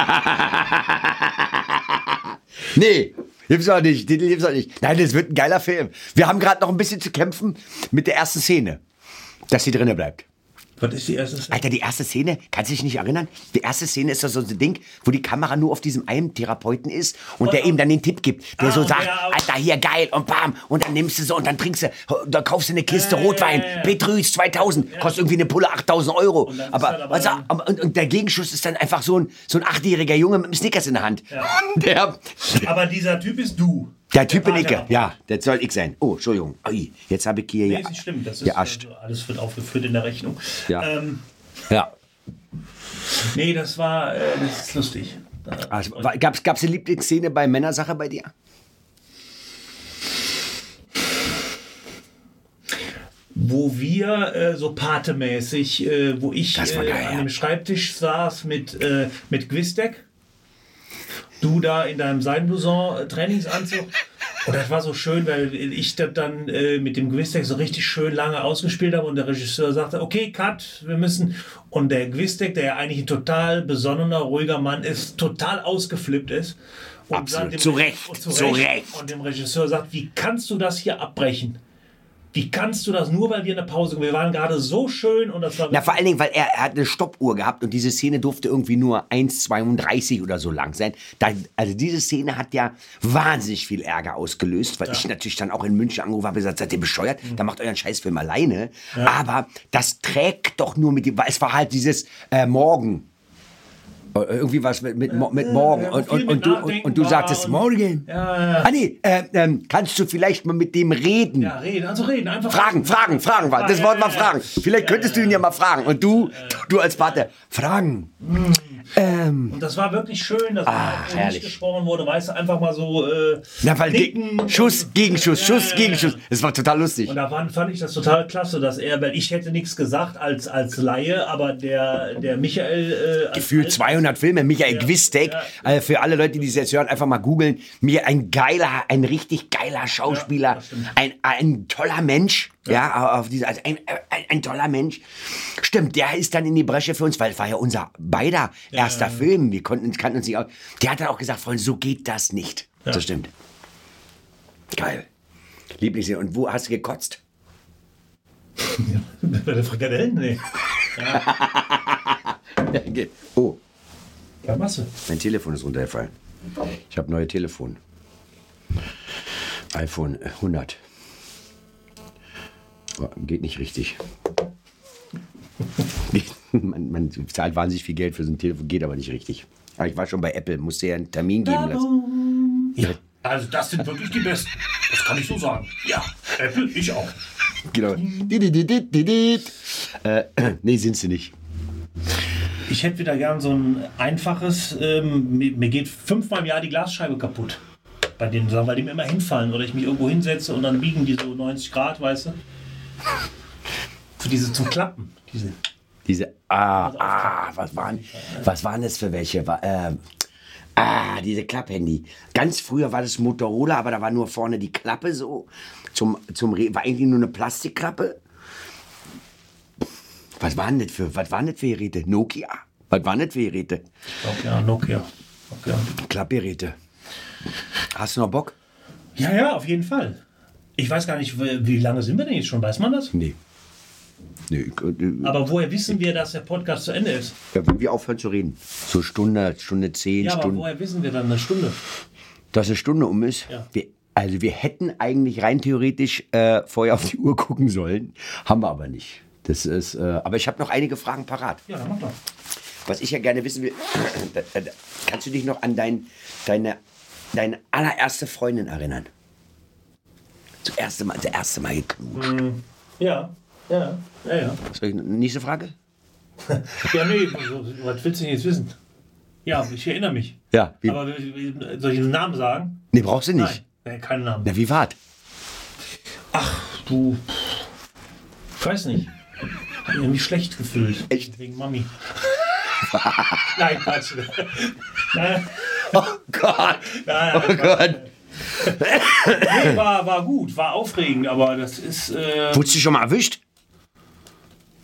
nee. Gibt's auch nicht. Titel gibt's auch nicht. Nein, das wird ein geiler Film. Wir haben gerade noch ein bisschen zu kämpfen mit der ersten Szene. Dass sie drinnen bleibt. Was ist die erste Szene? Alter, die erste Szene, kannst du dich nicht erinnern? Die erste Szene ist doch so ein Ding, wo die Kamera nur auf diesem einen Therapeuten ist und der ihm dann den Tipp gibt. Der Ah, so und sagt, auch- Alter, hier geil und bam. Und dann nimmst du so und dann trinkst du, da kaufst du eine Kiste Rotwein, ja, ja. Petrus 2000, kostet irgendwie eine Pulle 8000 Euro. Und Aber, aber- und, und der Gegenschuss ist dann einfach so ein, so ein achtjähriger Junge mit einem Snickers in der Hand. Der, Aber dieser Typ ist du. Der Typ bin ich, Paartherapeut. ja, das soll ich sein. Oh, Entschuldigung, Ui, jetzt habe ich hier, Nee, ja, ist nicht schlimm. Das ist geascht. also, alles wird aufgeführt in der Rechnung. Ja. Ähm, Ja. nee, das war äh, das ist lustig. Also, war- gab's, gab's eine Lieblingsszene bei Männersache bei dir? wo wir äh, so patemäßig, äh, wo ich äh, an dem Schreibtisch saß mit, äh, mit Gwistek. Du da in deinem Seidenblouson äh, Trainingsanzug. Und das war so schön, weil ich das dann äh, mit dem Gwistek so richtig schön lange ausgespielt habe und der Regisseur sagte, okay, Cut, wir müssen. Und der Gwistek, der ja eigentlich ein total besonnener, ruhiger Mann ist, total ausgeflippt ist. Und Absolut. dem- Zu Recht. und Zu Recht. Und dem Regisseur sagt, wie kannst du das hier abbrechen? Wie kannst du das nur, weil wir eine Pause, wir waren gerade so schön und das war Na, vor allen Dingen, weil er, er hat eine Stoppuhr gehabt und diese Szene durfte irgendwie nur 1,32 oder so lang sein. Da, also diese Szene hat ja wahnsinnig viel Ärger ausgelöst, weil ich natürlich dann auch in München angerufen habe und gesagt, seid ihr bescheuert? Mhm. Da macht euren Scheißfilm alleine. Aber das trägt doch nur mit dem, weil es war halt dieses äh, Morgen. Äh, Irgendwie was mit, mit, mit Morgen. und, und, und, du, und, du sagtest Morgen. Ja, ja. Ah nee, äh, ähm, kannst du vielleicht mal mit dem reden? Ja, reden, also reden, einfach. Fragen, Fragen, Fragen war. Das Wort war ja. Fragen. Vielleicht könntest du ihn ja mal fragen. Und du, du als Vater, Fragen. Ähm, Und das war wirklich schön, dass Ah, mal herrlich. nicht gesprochen wurde, weißt du, einfach mal so. Äh, na, weil nicken. Schuss, Gegenschuss, Ja, Schuss, Gegenschuss. Das war total lustig. Und da fand, fand ich das total klasse, dass er, weil ich hätte nichts gesagt als, als Laie, aber der, der Michael. Äh, Gefühlt Alt- 200 Filme, Michael Ja, Gwistek. ja. Also für alle Leute, die es jetzt hören, einfach mal googeln. Mir ein geiler, ein richtig geiler Schauspieler, ein, ein toller Mensch. Ja, auf diese, also ein, ein, ein toller Mensch. Stimmt, der ist dann in die Bresche für uns, weil es war ja unser beider erster Film. Wir konnten, kannten uns nicht aus. Der hat dann auch gesagt, Freunde, so geht das nicht. Ja. Das stimmt. Geil. Lieblingsszene. Und wo hast du gekotzt? Bei der Frikadellen? Nee. Oh, Was machst du? mein Telefon ist runtergefallen. Ich habe neue Telefon. iPhone 100. Oh, geht nicht richtig. man, man zahlt wahnsinnig viel Geld für so ein Telefon, geht aber nicht richtig. Aber ich war schon bei Apple, musste ja einen Termin geben lassen. Ja. Also, das sind wirklich die Besten. Das kann ich so sagen. Ja, Apple, ich auch. Genau. Äh, nee, sind sie nicht. Ich hätte wieder gern so ein einfaches, ähm, mir, mir geht fünfmal im Jahr die Glasscheibe kaputt. Bei den Sachen, weil die mir immer hinfallen oder ich mich irgendwo hinsetze und dann biegen die so 90 Grad, weißt du? Für diese zum Klappen. Diese. Diese, ah, ah, was waren, was waren das für welche? War, äh, ah, diese Klapphandy. Ganz früher war das Motorola, aber da war nur vorne die Klappe so. Zum, zum, Re- war eigentlich nur eine Plastikklappe. Was waren das für, was waren das für Geräte? Nokia. Was waren das für Geräte? Ja, Nokia. Nokia. Klappgeräte. Hast du noch Bock? Ja, ja, auf jeden Fall. Ich weiß gar nicht, wie wie lange sind wir denn jetzt schon? Weiß man das? Nee. Nee, äh, Aber woher wissen wir, dass der Podcast zu Ende ist? ja, wenn wir aufhören zu reden. So Stunde, Stunde zehn, Ja, aber Stunden. woher wissen wir dann eine Stunde? dass eine Stunde um ist. Ja. Wir, also wir hätten eigentlich rein theoretisch äh, vorher auf die Uhr gucken sollen, haben wir aber nicht. Das ist, äh, aber ich habe noch einige Fragen parat. Ja, dann mach doch. Was ich ja gerne wissen will, kannst du dich noch an dein, deine, deine allererste Freundin erinnern? Zuerst Mal, das erste Mal geknutscht. Ja, ja, ja, ja. Soll ich, nächste Frage? Ja, nee, was willst du denn jetzt wissen? Ja, ich erinnere mich. Ja, wie, Aber soll ich den Namen sagen? nee, brauchst du nicht. Nein, äh, keinen Namen. Na, wie war's? Ach, du. Ich weiß nicht. Hab mich irgendwie schlecht gefühlt. Echt? Wegen Mami. Nein, Quatsch. Nein, Oh Gott, nein, oh Gott. Nee, war, war gut, war aufregend, aber das ist. Äh, Wurdest du schon mal erwischt?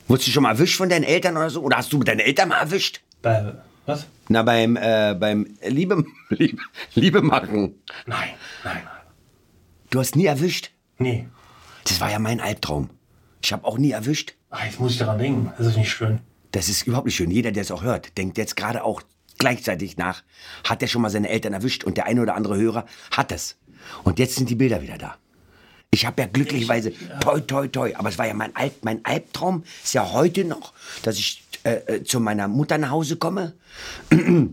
Wurdest du schon mal erwischt von deinen Eltern oder so? Oder hast du deine Eltern mal erwischt? bei, was? Na, beim, äh, beim Liebe, Liebe, Liebe machen. Nein, nein. Du hast nie erwischt? Nee. Das war ja mein Albtraum. Ich habe auch nie erwischt. Ah, jetzt muss ich daran denken. Das ist nicht schön. Das ist überhaupt nicht schön. Jeder, der es auch hört, denkt jetzt gerade auch gleichzeitig nach. Hat er schon mal seine Eltern erwischt? Und der eine oder andere Hörer hat es. Und jetzt sind die Bilder wieder da. Ich habe ja glücklicherweise toi toi toi, aber es war ja mein, Alb, mein Albtraum, ist ja heute noch, dass ich äh, äh, zu meiner Mutter nach Hause komme.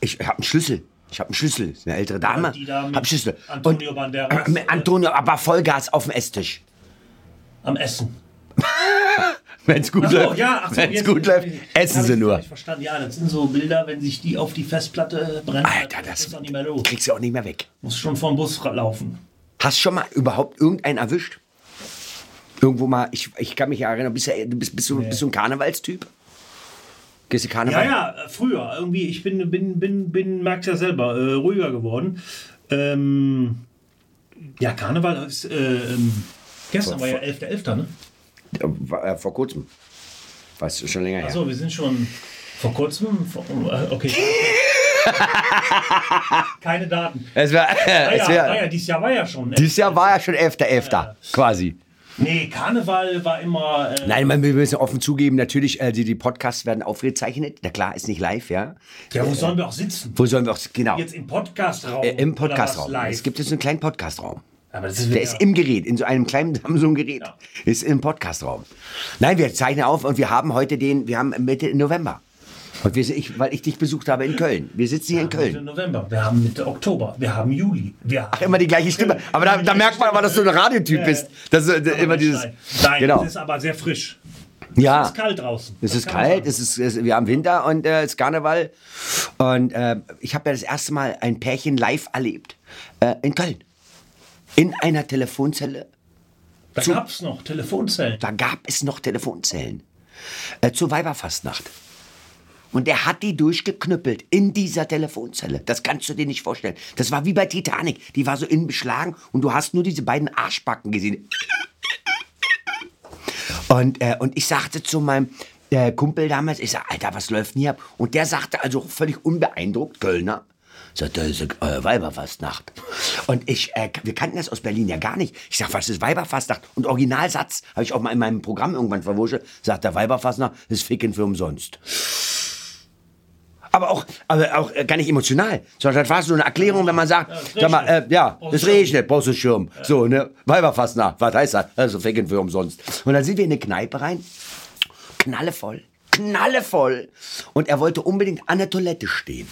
Ich habe einen Schlüssel. Ich habe einen Schlüssel. Das ist Eine ältere Dame. die da Hab einen Schlüssel. Antonio Und, Banderas, äh, Antonio, aber Vollgas auf dem Esstisch. Am Essen. Wenn's gut Ach so, läuft. ja, so, Wenn's jetzt- gut läuft, essen sie nur. Verstanden. Ja, das sind so Bilder, wenn sich die auf die Festplatte brennen. Alter, das ist auch nicht mehr los. kriegst du auch nicht mehr weg. Muss schon vom Bus laufen. Hast schon mal überhaupt irgendeinen erwischt? Irgendwo mal, ich, ich kann mich ja erinnern, bist, du- bist, bist, du, bist du ein Karnevalstyp? Gehst du Ja, Karneval? ja, äh, früher. Irgendwie, ich bin, bin, bin, bin merkst ja selber, äh, ruhiger geworden. Ähm, ja, Karneval ist, äh, ähm, gestern war ja 11.11., ne? Ja, äh, vor kurzem. Weißt du, schon länger her. Achso, wir sind schon vor kurzem, vor, äh, okay. Keine Daten. Es war, es ja, wär, ah ja, dieses Jahr war ja schon. Dieses Jahr war ja schon 11.11. quasi. Nee, Karneval war immer. Äh, Nein, man, wir müssen offen zugeben, natürlich, äh, die, die Podcasts werden aufgezeichnet. Na klar, ist nicht live, ja. ja, wo sollen wir auch sitzen? Wo sollen wir auch, genau, Jetzt im Podcastraum. äh, im Podcastraum. Es gibt jetzt einen kleinen Podcastraum. Aber das ist Der ist im Gerät, in so einem kleinen Samsung-Gerät. Ja. Ist im Podcastraum. Nein, wir zeichnen auf und wir haben heute den, wir haben Mitte November. Und wir, ich, weil ich dich besucht habe in Köln. Wir sitzen hier in Mitte Köln. November, wir haben Mitte Oktober, wir haben Juli. Wir Ach, immer die gleiche Stimme. Aber da, da merkt man aber, dass du ein Radiotyp Ja, bist. Das ist äh, immer dieses. Nein, Nein Genau. es ist aber sehr frisch. Ja. Es ist kalt draußen. Es Das ist kalt, es ist, es, wir haben Winter und äh, es ist Karneval. Und äh, ich habe ja das erste Mal ein Pärchen live erlebt. Äh, in Köln. In einer Telefonzelle. Da gab es noch Telefonzellen. Da gab es noch Telefonzellen. Äh, zur Weiberfastnacht. Und er hat die durchgeknüppelt in dieser Telefonzelle. Das kannst du dir nicht vorstellen. Das war wie bei Titanic. Die war so innen beschlagen und du hast nur diese beiden Arschbacken gesehen. Und, äh, und ich sagte zu meinem äh, Kumpel damals, ich sag, Alter, was läuft denn hier ab? Und der sagte also völlig unbeeindruckt, Kölner, sagt, das ist äh, Weiberfastnacht. Und ich, äh, wir kannten das aus Berlin ja gar nicht. Ich sag, was ist Weiberfastnacht? Und Originalsatz habe ich auch mal in meinem Programm irgendwann verwurscht, sagt der Weiberfastnacht ist Ficken für umsonst. Aber auch, aber auch äh, gar nicht emotional, sondern das war so eine Erklärung, wenn man sagt, es sag mal, äh, ja, es regnet, brauchst du Schirm. So, ne, Weiberfastnacht, was heißt das? Also Ficken für umsonst. Und dann sind wir in eine Kneipe rein, knallevoll, knallevoll. Und er wollte unbedingt an der Toilette stehen.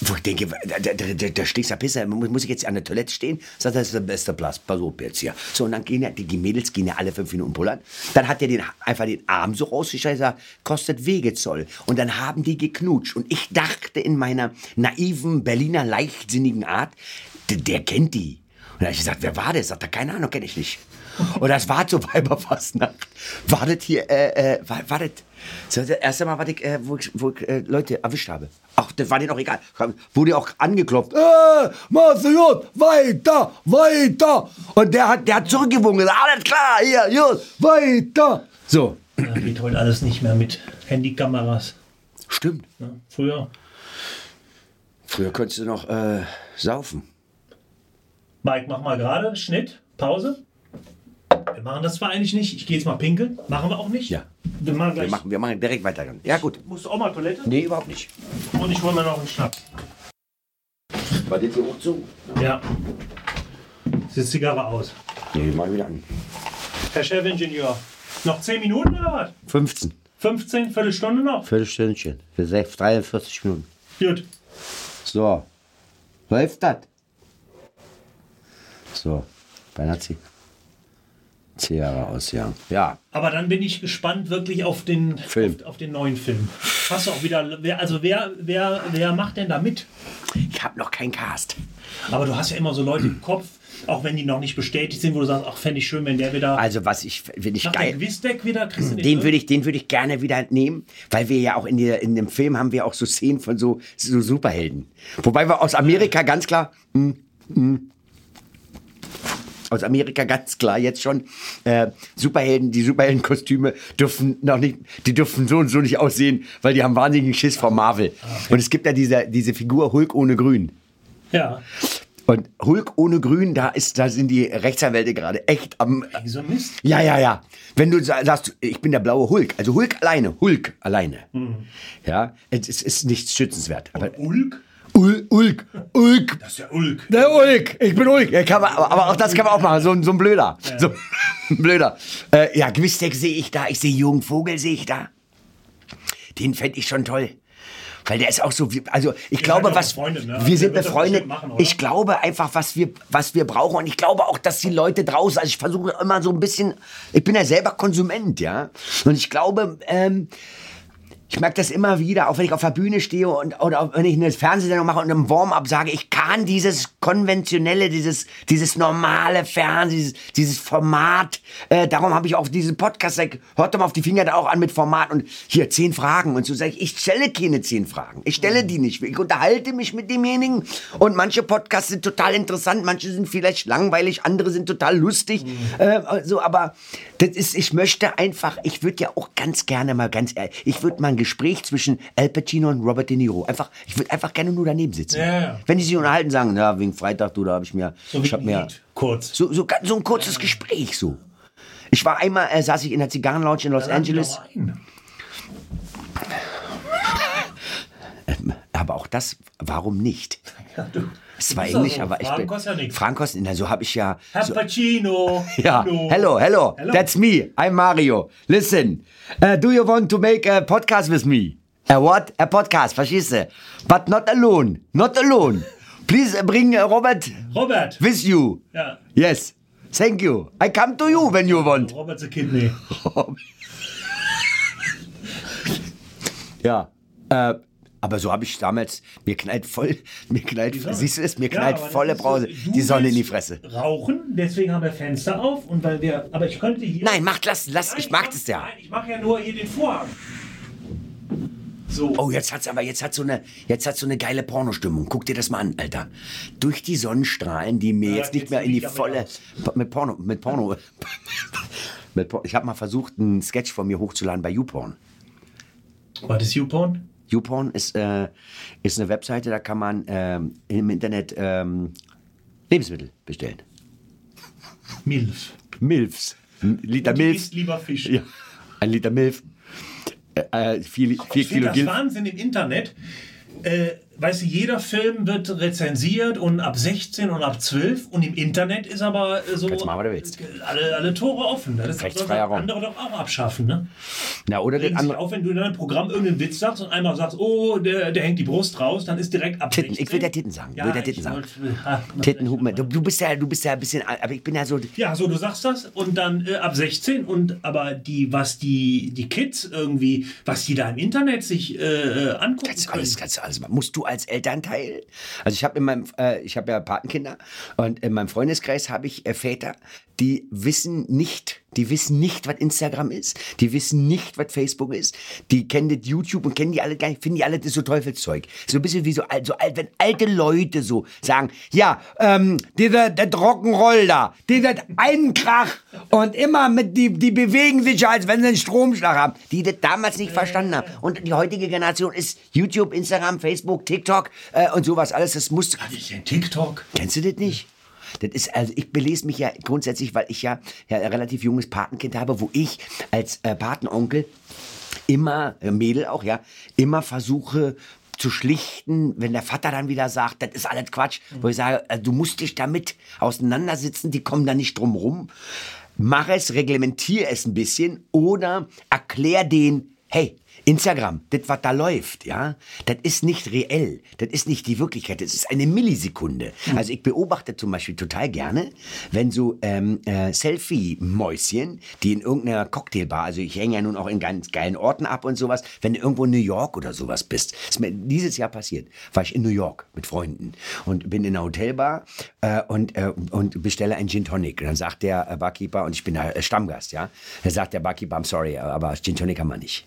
Wo ich denke, da, da, da, stehst du Pisser, muss, ich jetzt an der Toilette stehen? Sagt er, das ist der beste Platz, pass auf jetzt hier. So, und dann gehen ja, die Mädels gehen ja alle fünf Minuten pullern. Dann hat er den, einfach den Arm so rausgestreckt, sagt, kostet Wegezoll. Und dann haben die geknutscht. Und ich dachte in meiner naiven Berliner leichtsinnigen Art, der, der kennt die. Und dann habe ich gesagt, wer war das? Sagt er, keine Ahnung, kenne ich nicht. Und das war zur Weiberfastnacht. War das hier, äh, äh, war, war das, das war das erste Mal, was ich, äh, wo ich, wo ich äh, Leute erwischt habe. Ach, das war denen auch egal. Wurde auch angeklopft. Äh, machst gut, weiter, weiter. Und der hat, der hat zurückgewunken. Alles klar, hier, gut, weiter. So. Ja, geht heute alles nicht mehr mit Handykameras. Stimmt. Ne? Früher. Früher konntest du noch äh, saufen. Mike, mach mal gerade Schnitt, Pause. Wir machen das zwar eigentlich nicht. Ich gehe jetzt mal pinkeln. Machen wir auch nicht. Ja. Wir machen Wir gleich. machen, wir machen direkt weiter. Ja, gut. Musst du auch mal Toilette? Nee, überhaupt nicht. Und ich hole mir noch einen Schnaps. War das hier auch so? Ja. Ist die Zigarre aus. Nee, mal wieder an. Herr Chefingenieur, noch 10 Minuten oder was? 15. 15, Viertelstunde noch? Viertelstündchen. Für 6, 43 Minuten. Gut. So. Läuft das? So. Bernazzi. Zehn Jahre aus, ja. Ja. Aber dann bin ich gespannt wirklich auf den, Film. Auf, auf den neuen Film. Hast du auch wieder, wer, also wer, wer, wer macht denn da mit? Ich habe noch keinen Cast. Aber du hast ja immer so Leute im Kopf, auch wenn die noch nicht bestätigt sind, wo du sagst, ach, fände ich schön, wenn der wieder Also was ich, finde ich geil. Quizdeck wieder, du Den würde ich, den würde ich gerne wieder nehmen, weil wir ja auch in, der, in dem Film haben wir auch so Szenen von so, so Superhelden. Wobei wir aus Amerika ganz klar, hm, hm, aus Amerika ganz klar jetzt schon äh, Superhelden, die Superheldenkostüme dürfen noch nicht, die dürfen so und so nicht aussehen, weil die haben wahnsinnigen Schiss vor Marvel. Und es gibt ja diese, diese Figur Hulk ohne Grün. Ja. Und Hulk ohne Grün, da ist, da sind die Rechtsanwälte gerade echt am, Wieso Mist? ja, ja, ja. Wenn du sa- sagst, ich bin der blaue Hulk, also Hulk alleine, Hulk alleine. Ja, es ist, nichts schützenswert. Aber Ulk? Ul, Ulk, Ulk, Das ist der Ulk. der Ulk, ich bin Ulk. Ja, kann man, aber, auch das kann man auch machen, so, ein- so ein Blöder. So ein Blöder. Äh, ja, Gwistek sehe ich da, ich sehe Jürgen Vogel sehe ich da. Den fände ich schon toll. Weil der ist auch so, wie, also ich glaube, seid ja was, befreundet, ne? wir sind befreundet. ich glaube einfach, was wir, was wir brauchen und ich glaube auch, dass die Leute draußen, also ich versuche immer so ein bisschen, ich bin ja selber Konsument, ja, und ich glaube, ähm, ich merke das immer wieder, auch wenn ich auf der Bühne stehe und oder wenn ich eine Fernsehsendung mache und im Warm-up sage, ich kann dieses konventionelle, dieses, dieses normale Fernsehen, dieses, dieses Format, äh, darum habe ich auch diesen Podcast, sag, hört doch mal auf die Finger da auch an mit Format und hier zehn Fragen und so sage ich, ich stelle keine zehn Fragen, ich stelle die nicht, ich unterhalte mich mit demjenigen und manche Podcasts sind total interessant, manche sind vielleicht langweilig, andere sind total lustig, äh, so, aber das ist, ich möchte einfach, ich würde ja auch ganz gerne mal ganz ehrlich, ich würde mal ein Gespräch zwischen Al Pacino und Robert De Niro einfach, ich würde einfach gerne nur daneben sitzen. Ja, ja. Wenn die sich unterhalten, sagen, ja, wegen Freitag, du, da habe ich mir, So ich habe ein mir, kurz. so, so, ganz- so ein kurzes Gespräch, so. Ich war einmal, äh, saß ich in der Zigarrenlounge in Los mich Angeles, ein. aber auch das, warum nicht? Ja, du. Es war Englisch, aber ich bin, kostet ja nichts. Na, so habe ich ja, Herr so, Pacino. Ja, hello, hello, Hello. That's me. I'm Mario. Listen, uh, do you want to make a podcast with me? A what? A podcast, verstehst du? But not alone. Not alone. Please bring uh, Robert Robert. with you. Ja. Yes. Thank you. I come to you when you want. Robert the Kidney. ja. Äh, aber so habe ich damals, mir knallt voll, mir knallt, siehst du es, mir Ja, knallt das volle so, Brause, du die Sonne in die Fresse. Rauchen, deswegen haben wir Fenster auf und weil wir, aber ich könnte hier. Nein, macht, lass, lass, Nein, ich mag mach- das ja. Nein, ich mache ja nur hier den Vorhang. So. Oh, jetzt hat's aber jetzt hat so eine jetzt hat so eine geile Pornostimmung. Guck dir das mal an, Alter. Durch die Sonnenstrahlen, die mir Ja, jetzt nicht mehr in die volle mit Porno mit Porno mit Por ich habe mal versucht, einen Sketch von mir hochzuladen bei YouPorn. Was ist YouPorn? YouPorn ist äh, ist eine Webseite, da kann man ähm, im Internet ähm, Lebensmittel bestellen. Milf. Milfs. Ein Liter Und Milf. lieber Fisch. Ja. Ein Liter Milf. Äh, äh, vier, vier Ich Kilo das Gilf. Wahnsinn im Internet. Äh, weißt du, jeder Film wird rezensiert und ab 16 und ab 12 und im Internet ist aber äh, so Kannst machen, du willst. alle, alle Tore offen. Das ist Rechtsfreier Raum. andere doch auch abschaffen. Ne? Na, oder den anderen. auf, wenn du in deinem Programm irgendeinen Witz sagst und einmal sagst, oh, der, der hängt die Brust raus, dann ist direkt ab Titten. Ich 16. will der Titten sagen. Ich Ja, will der ich Titten sagen. wollte- ha, Tittenhupen. Du, du bist ja, du bist ja ein bisschen, alt, aber ich bin ja so. Ja, so du sagst das und dann äh, ab 16 und aber die, was die, die Kids irgendwie, was die da im Internet sich äh, äh, angucken du können. alles, kannst du alles machen. Musst als Elternteil? Also ich habe in meinem, äh, ich habe ja Patenkinder und in meinem Freundeskreis habe ich äh, Väter, die wissen nicht, die wissen nicht, was Instagram ist, die wissen nicht, was Facebook ist, die kennen das YouTube und kennen die alle gar nicht, finden die alle das so Teufelszeug. So ein bisschen wie so alt, so alt, wenn alte Leute so sagen, ja, ähm, dieser, der Rock'n'Roll da, dieser einen Krach und immer mit, die, die bewegen sich ja, als wenn sie einen Stromschlag haben, die das damals nicht verstanden haben. Und die heutige Generation ist YouTube, Instagram, Facebook, TikTok äh, und sowas alles, das muss, Hatte ich den TikTok? Kennst du das nicht? Das ist, also ich belese mich ja grundsätzlich, weil ich ja, ja ein relativ junges Patenkind habe, wo ich als äh, Patenonkel immer, äh, Mädel auch, ja, immer versuche zu schlichten, wenn der Vater dann wieder sagt, das ist alles Quatsch, wo ich sage, äh, du musst dich damit auseinandersetzen, die kommen da nicht drum rum. Mach es, reglementier es ein bisschen oder erklär den, hey, Instagram, das, was da läuft, ja, das ist nicht reell. Das ist nicht die Wirklichkeit. Das ist eine Millisekunde. Also ich beobachte zum Beispiel total gerne, wenn so ähm, äh, Selfie-Mäuschen, die in irgendeiner Cocktailbar, also ich hänge ja nun auch in ganz geilen Orten ab und sowas, wenn du irgendwo in New York oder sowas bist. Ist mir dieses Jahr passiert. War ich in New York mit Freunden und bin in einer Hotelbar äh, und, äh, und bestelle einen Gin Tonic. Und dann sagt der äh, Barkeeper, und ich bin äh, Stammgast, ja, da sagt der Barkeeper, I'm sorry, aber Gin Tonic haben wir nicht.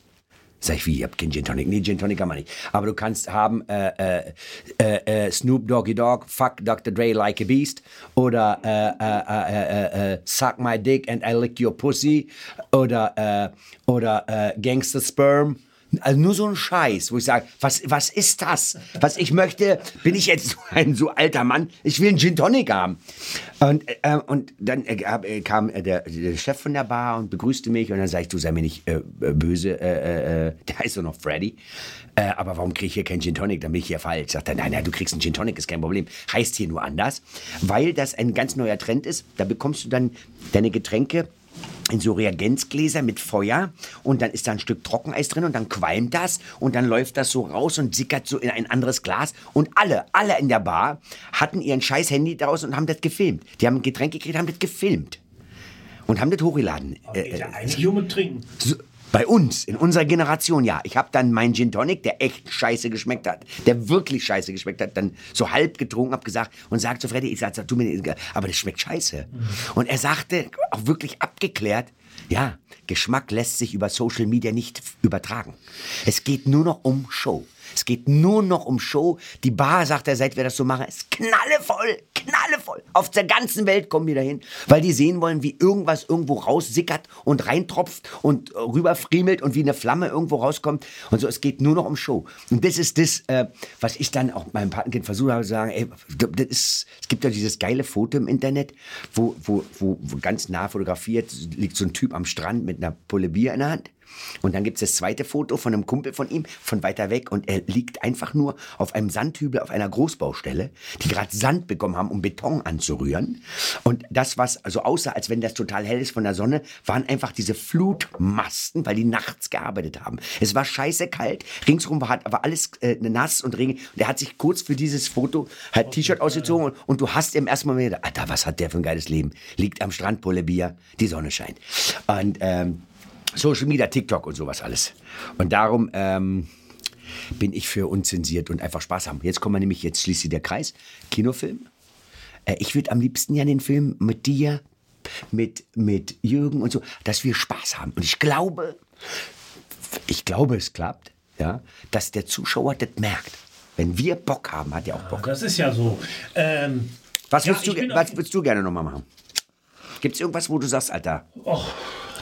Sag ich, wie, ihr habt keinen Gin Tonic? Nee, Gin Tonic kann man nicht. Aber du kannst haben äh, äh, äh, äh Snoop Doggy Dogg, Fuck Dr. Dre Like a Beast oder äh, äh, äh, Suck My Dick and I Lick Your Pussy oder, oder Gangster Sperm also nur so ein Scheiß, wo ich sage, was, was ist das? Was ich möchte, bin ich jetzt so ein so alter Mann, ich will einen Gin Tonic haben. Und, äh, und dann äh, kam der, der, Chef von der Bar und begrüßte mich und dann sage ich, du sei mir nicht äh, böse, äh, äh, der heißt doch noch Freddy. Äh, aber warum kriege ich hier keinen Gin Tonic? Dann bin ich hier falsch. Sagt er, nein, nein, du kriegst einen Gin Tonic, ist kein Problem. Heißt hier nur anders, weil das ein ganz neuer Trend ist. Da bekommst du dann deine Getränke in so Reagenzgläser mit Feuer und dann ist da ein Stück Trockeneis drin und dann qualmt das und dann läuft das so raus und sickert so in ein anderes Glas und alle, alle in der Bar hatten ihren scheiß Handy draußen und haben das gefilmt. Die haben ein Getränk gekriegt, haben das gefilmt und haben das hochgeladen. Äh, mit Trinken. So, bei uns, in unserer Generation, ja. Ich habe dann meinen Gin Tonic, der echt scheiße geschmeckt hat, der wirklich scheiße geschmeckt hat, dann so halb getrunken, hab gesagt und sagt zu Freddy, ich sag, du mir, aber das schmeckt scheiße. Mhm. Und er sagte, auch wirklich abgeklärt, ja, Geschmack lässt sich über Social Media nicht übertragen. Es geht nur noch um Show. Es geht nur noch um Show. Die Bar, sagt er, seit wir das so machen, ist knallevoll, knallevoll. Auf der ganzen Welt kommen die dahin, weil die sehen wollen, wie irgendwas irgendwo raussickert und reintropft und rüberfriemelt und wie eine Flamme irgendwo rauskommt. Und so, es geht nur noch um Show. Und das ist das, äh, was ich dann auch meinem Patenkind versucht habe zu sagen, ey, das ist, es gibt ja dieses geile Foto im Internet, wo, wo, wo, wo ganz nah fotografiert liegt so ein Typ am Strand mit einer Pulle Bier in der Hand. Und dann gibt es das zweite Foto von einem Kumpel von ihm, von weiter weg. Und er liegt einfach nur auf einem Sandhügel auf einer Großbaustelle, die gerade Sand bekommen haben, um Beton anzurühren. Und das, was also aussah, als wenn das total hell ist von der Sonne, waren einfach diese Flutmasten, weil die nachts gearbeitet haben. Es war scheiße kalt, ringsrum war, war alles äh, nass und Regen. Und er hat sich kurz für dieses Foto halt T-Shirt ausgezogen und, und, du hast im ersten Moment gedacht, Alter, was hat der für ein geiles Leben? Liegt am Strand, Pulle Bier, die Sonne scheint. Und ähm, Social Media, TikTok und sowas alles. Und darum ähm, bin ich für unzensiert und einfach Spaß haben. Jetzt kommen wir nämlich, jetzt schließt sich der Kreis, Kinofilm. Äh, ich würde am liebsten ja den Film mit dir, mit, mit Jürgen und so, dass wir Spaß haben. Und ich glaube, ich glaube, es klappt, ja, dass der Zuschauer das merkt. Wenn wir Bock haben, hat er auch Bock. Das ist ja so. Ähm, was, würdest, ja, du, was würdest du gerne nochmal machen? Gibt es irgendwas, wo du sagst, Alter? Och,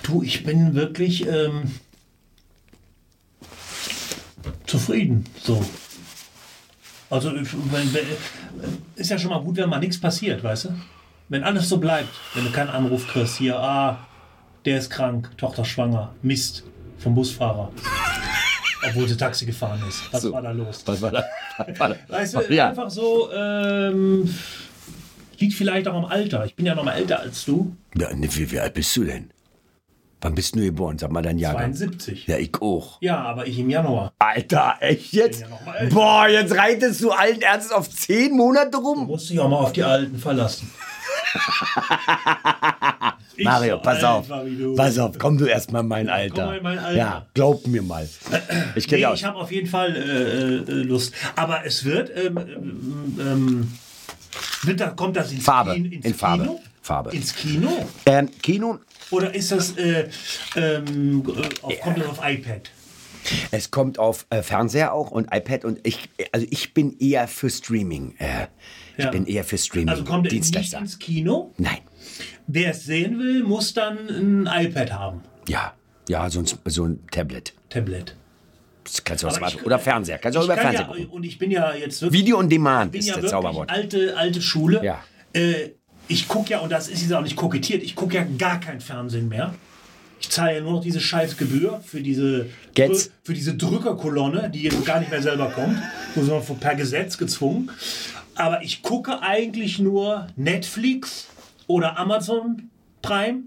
Du, ich bin wirklich ähm, zufrieden. So. Also ist ja schon mal gut, wenn mal nichts passiert, weißt du? Wenn alles so bleibt, wenn du keinen Anruf kriegst, hier, ah, der ist krank, Tochter schwanger, Mist vom Busfahrer. Obwohl sie Taxi gefahren ist. Was so, war da los? Was war da? Was war da? Weißt du, ja. einfach so, ähm, liegt vielleicht auch am Alter. Ich bin ja noch mal älter als du. Ja, wie, wie alt bist du denn? Wann bist du geboren? Sag mal dein Jahr. 72. Ja, ich auch. Ja, aber ich im Januar. Alter, echt jetzt? Ja Boah, jetzt reitest du allen Ernstes auf zehn Monate rum. Du musst dich auch mal auf die Alten verlassen. Mario, pass auf. Pass auf, komm du erst mal in mein Alter. Komm in mein Alter. Ja, glaub mir mal. Ich, nee, ich habe auf jeden Fall äh, äh, Lust. Aber es wird, ähm, ähm, ähm wird da, kommt das ins, Farbe. Kino, ins in Farbe. Kino? Farbe. Ins Kino? Ähm, Kino oder ist das, äh, ähm, auf, kommt das auf iPad? Es kommt auf äh, Fernseher auch und iPad und ich, also ich bin eher für Streaming. Äh, ich ja. bin eher für Streaming. Also kommt er nicht ins Kino? Nein. Wer es sehen will, muss dann ein iPad haben. Ja, ja, so ein, so ein Tablet. Tablet. Das kannst du ich, oder Fernseher. Kannst du auch über Fernseher ja, Und ich bin ja jetzt wirklich. Video on Demand ist ja das Zauberwort. Alte, alte Schule. Ja. Äh, ich gucke ja, und das ist jetzt auch nicht kokettiert, ich gucke ja gar kein Fernsehen mehr. Ich zahle ja nur noch diese Scheißgebühr für diese, Gets. für diese Drückerkolonne, die jetzt gar nicht mehr selber kommt, sondern per Gesetz gezwungen. Aber ich gucke eigentlich nur Netflix oder Amazon Prime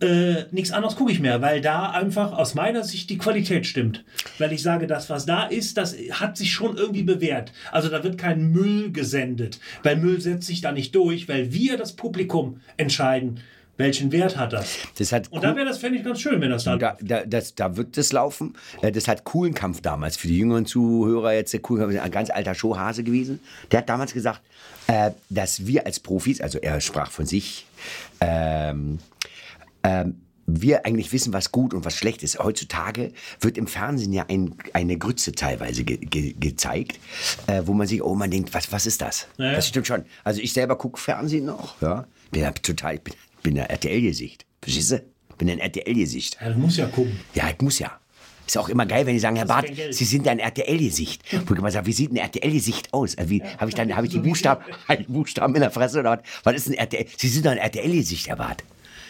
äh, nichts anderes gucke ich mehr, weil da einfach aus meiner Sicht die Qualität stimmt. Weil ich sage, das, was da ist, das hat sich schon irgendwie bewährt. Also da wird kein Müll gesendet, weil Müll setzt sich da nicht durch, weil wir, das Publikum, entscheiden, welchen Wert hat das? Das hat Und da wäre das, fände ich ganz schön, wenn das da. Da, da, das, da wird das laufen. Äh, Das hat coolen Kampf damals. Für die jüngeren Zuhörer jetzt der coolen Kampf, ein ganz alter Showhase gewesen. Der hat damals gesagt, äh, dass wir als Profis, also er sprach von sich, ähm, ähm, wir eigentlich wissen, was gut und was schlecht ist. Heutzutage wird im Fernsehen ja ein, eine Grütze teilweise ge ge gezeigt, äh, wo man sich, oh, man denkt, was, was ist das? Ja. Das stimmt schon. Also ich selber gucke Fernsehen noch, ja. Bin ja total, ich bin, bin ja RTL-Gesicht. Verstehst du? Bin ein RTL-Gesicht. Ja, du musst ja gucken. Ja, ich muss ja. Ist auch immer geil, wenn die sagen, Herr Barth, Geld. Sie sind ein RTL-Gesicht. Wo ich immer sage, wie sieht ein RTL-Gesicht aus? Also wie habe ich dann, habe ich die Buchstaben, die Buchstaben in der Fresse oder was? Was ist ein RTL? Sie sind doch ein RTL-Gesicht, Herr Barth.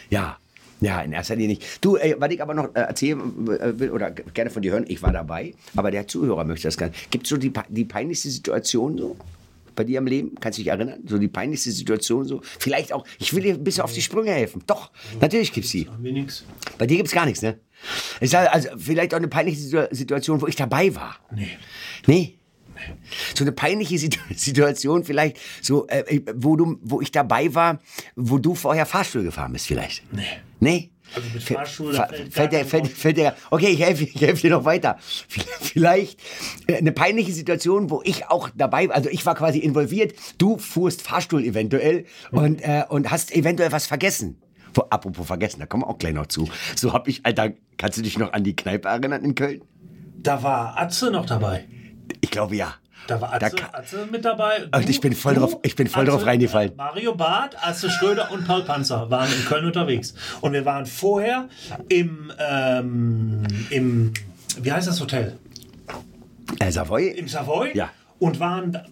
Ja. Ja, in erster Linie nicht. Du, ey, was ich aber noch äh, erzählen äh, will oder gerne von dir hören, ich war dabei, aber der Zuhörer möchte das gerne. Gibt es so die, die peinlichste Situation so bei dir im Leben? Kannst du dich erinnern? So die peinlichste Situation so? Vielleicht auch, ich will dir ein bisschen auf die Sprünge helfen. Doch, natürlich gibt's die. Bei dir gibt's gar nichts, ne? Ich sage, also vielleicht auch eine peinliche Situ- Situation, wo ich dabei war. Nee. Nee. So eine peinliche Situ- Situation vielleicht, so, äh, wo, du, wo ich dabei war, wo du vorher Fahrstuhl gefahren bist vielleicht. Nee. Nee? Also mit Fahrstuhl, fa- fällt kein fällt, fällt dir, okay, ich helfe ich helf dir noch weiter. Vielleicht eine peinliche Situation, wo ich auch dabei war, also ich war quasi involviert, du fuhrst Fahrstuhl eventuell und, äh, und hast eventuell was vergessen. Wo, apropos vergessen, da kommen wir auch gleich noch zu. So hab ich, Alter, kannst du dich noch an die Kneipe erinnern in Köln? Da war Atze noch dabei. Ich glaube ja. Da war Da Atze, ka- Atze mit dabei. Und ich bin voll drauf- ich bin voll drauf reingefallen. äh, Mario Barth, Atze Schröder und Paul Panzer waren in Köln unterwegs. Und wir waren vorher im, ähm, im wie heißt das Hotel? Äh, Savoy? Im Savoy. Ja. Und waren da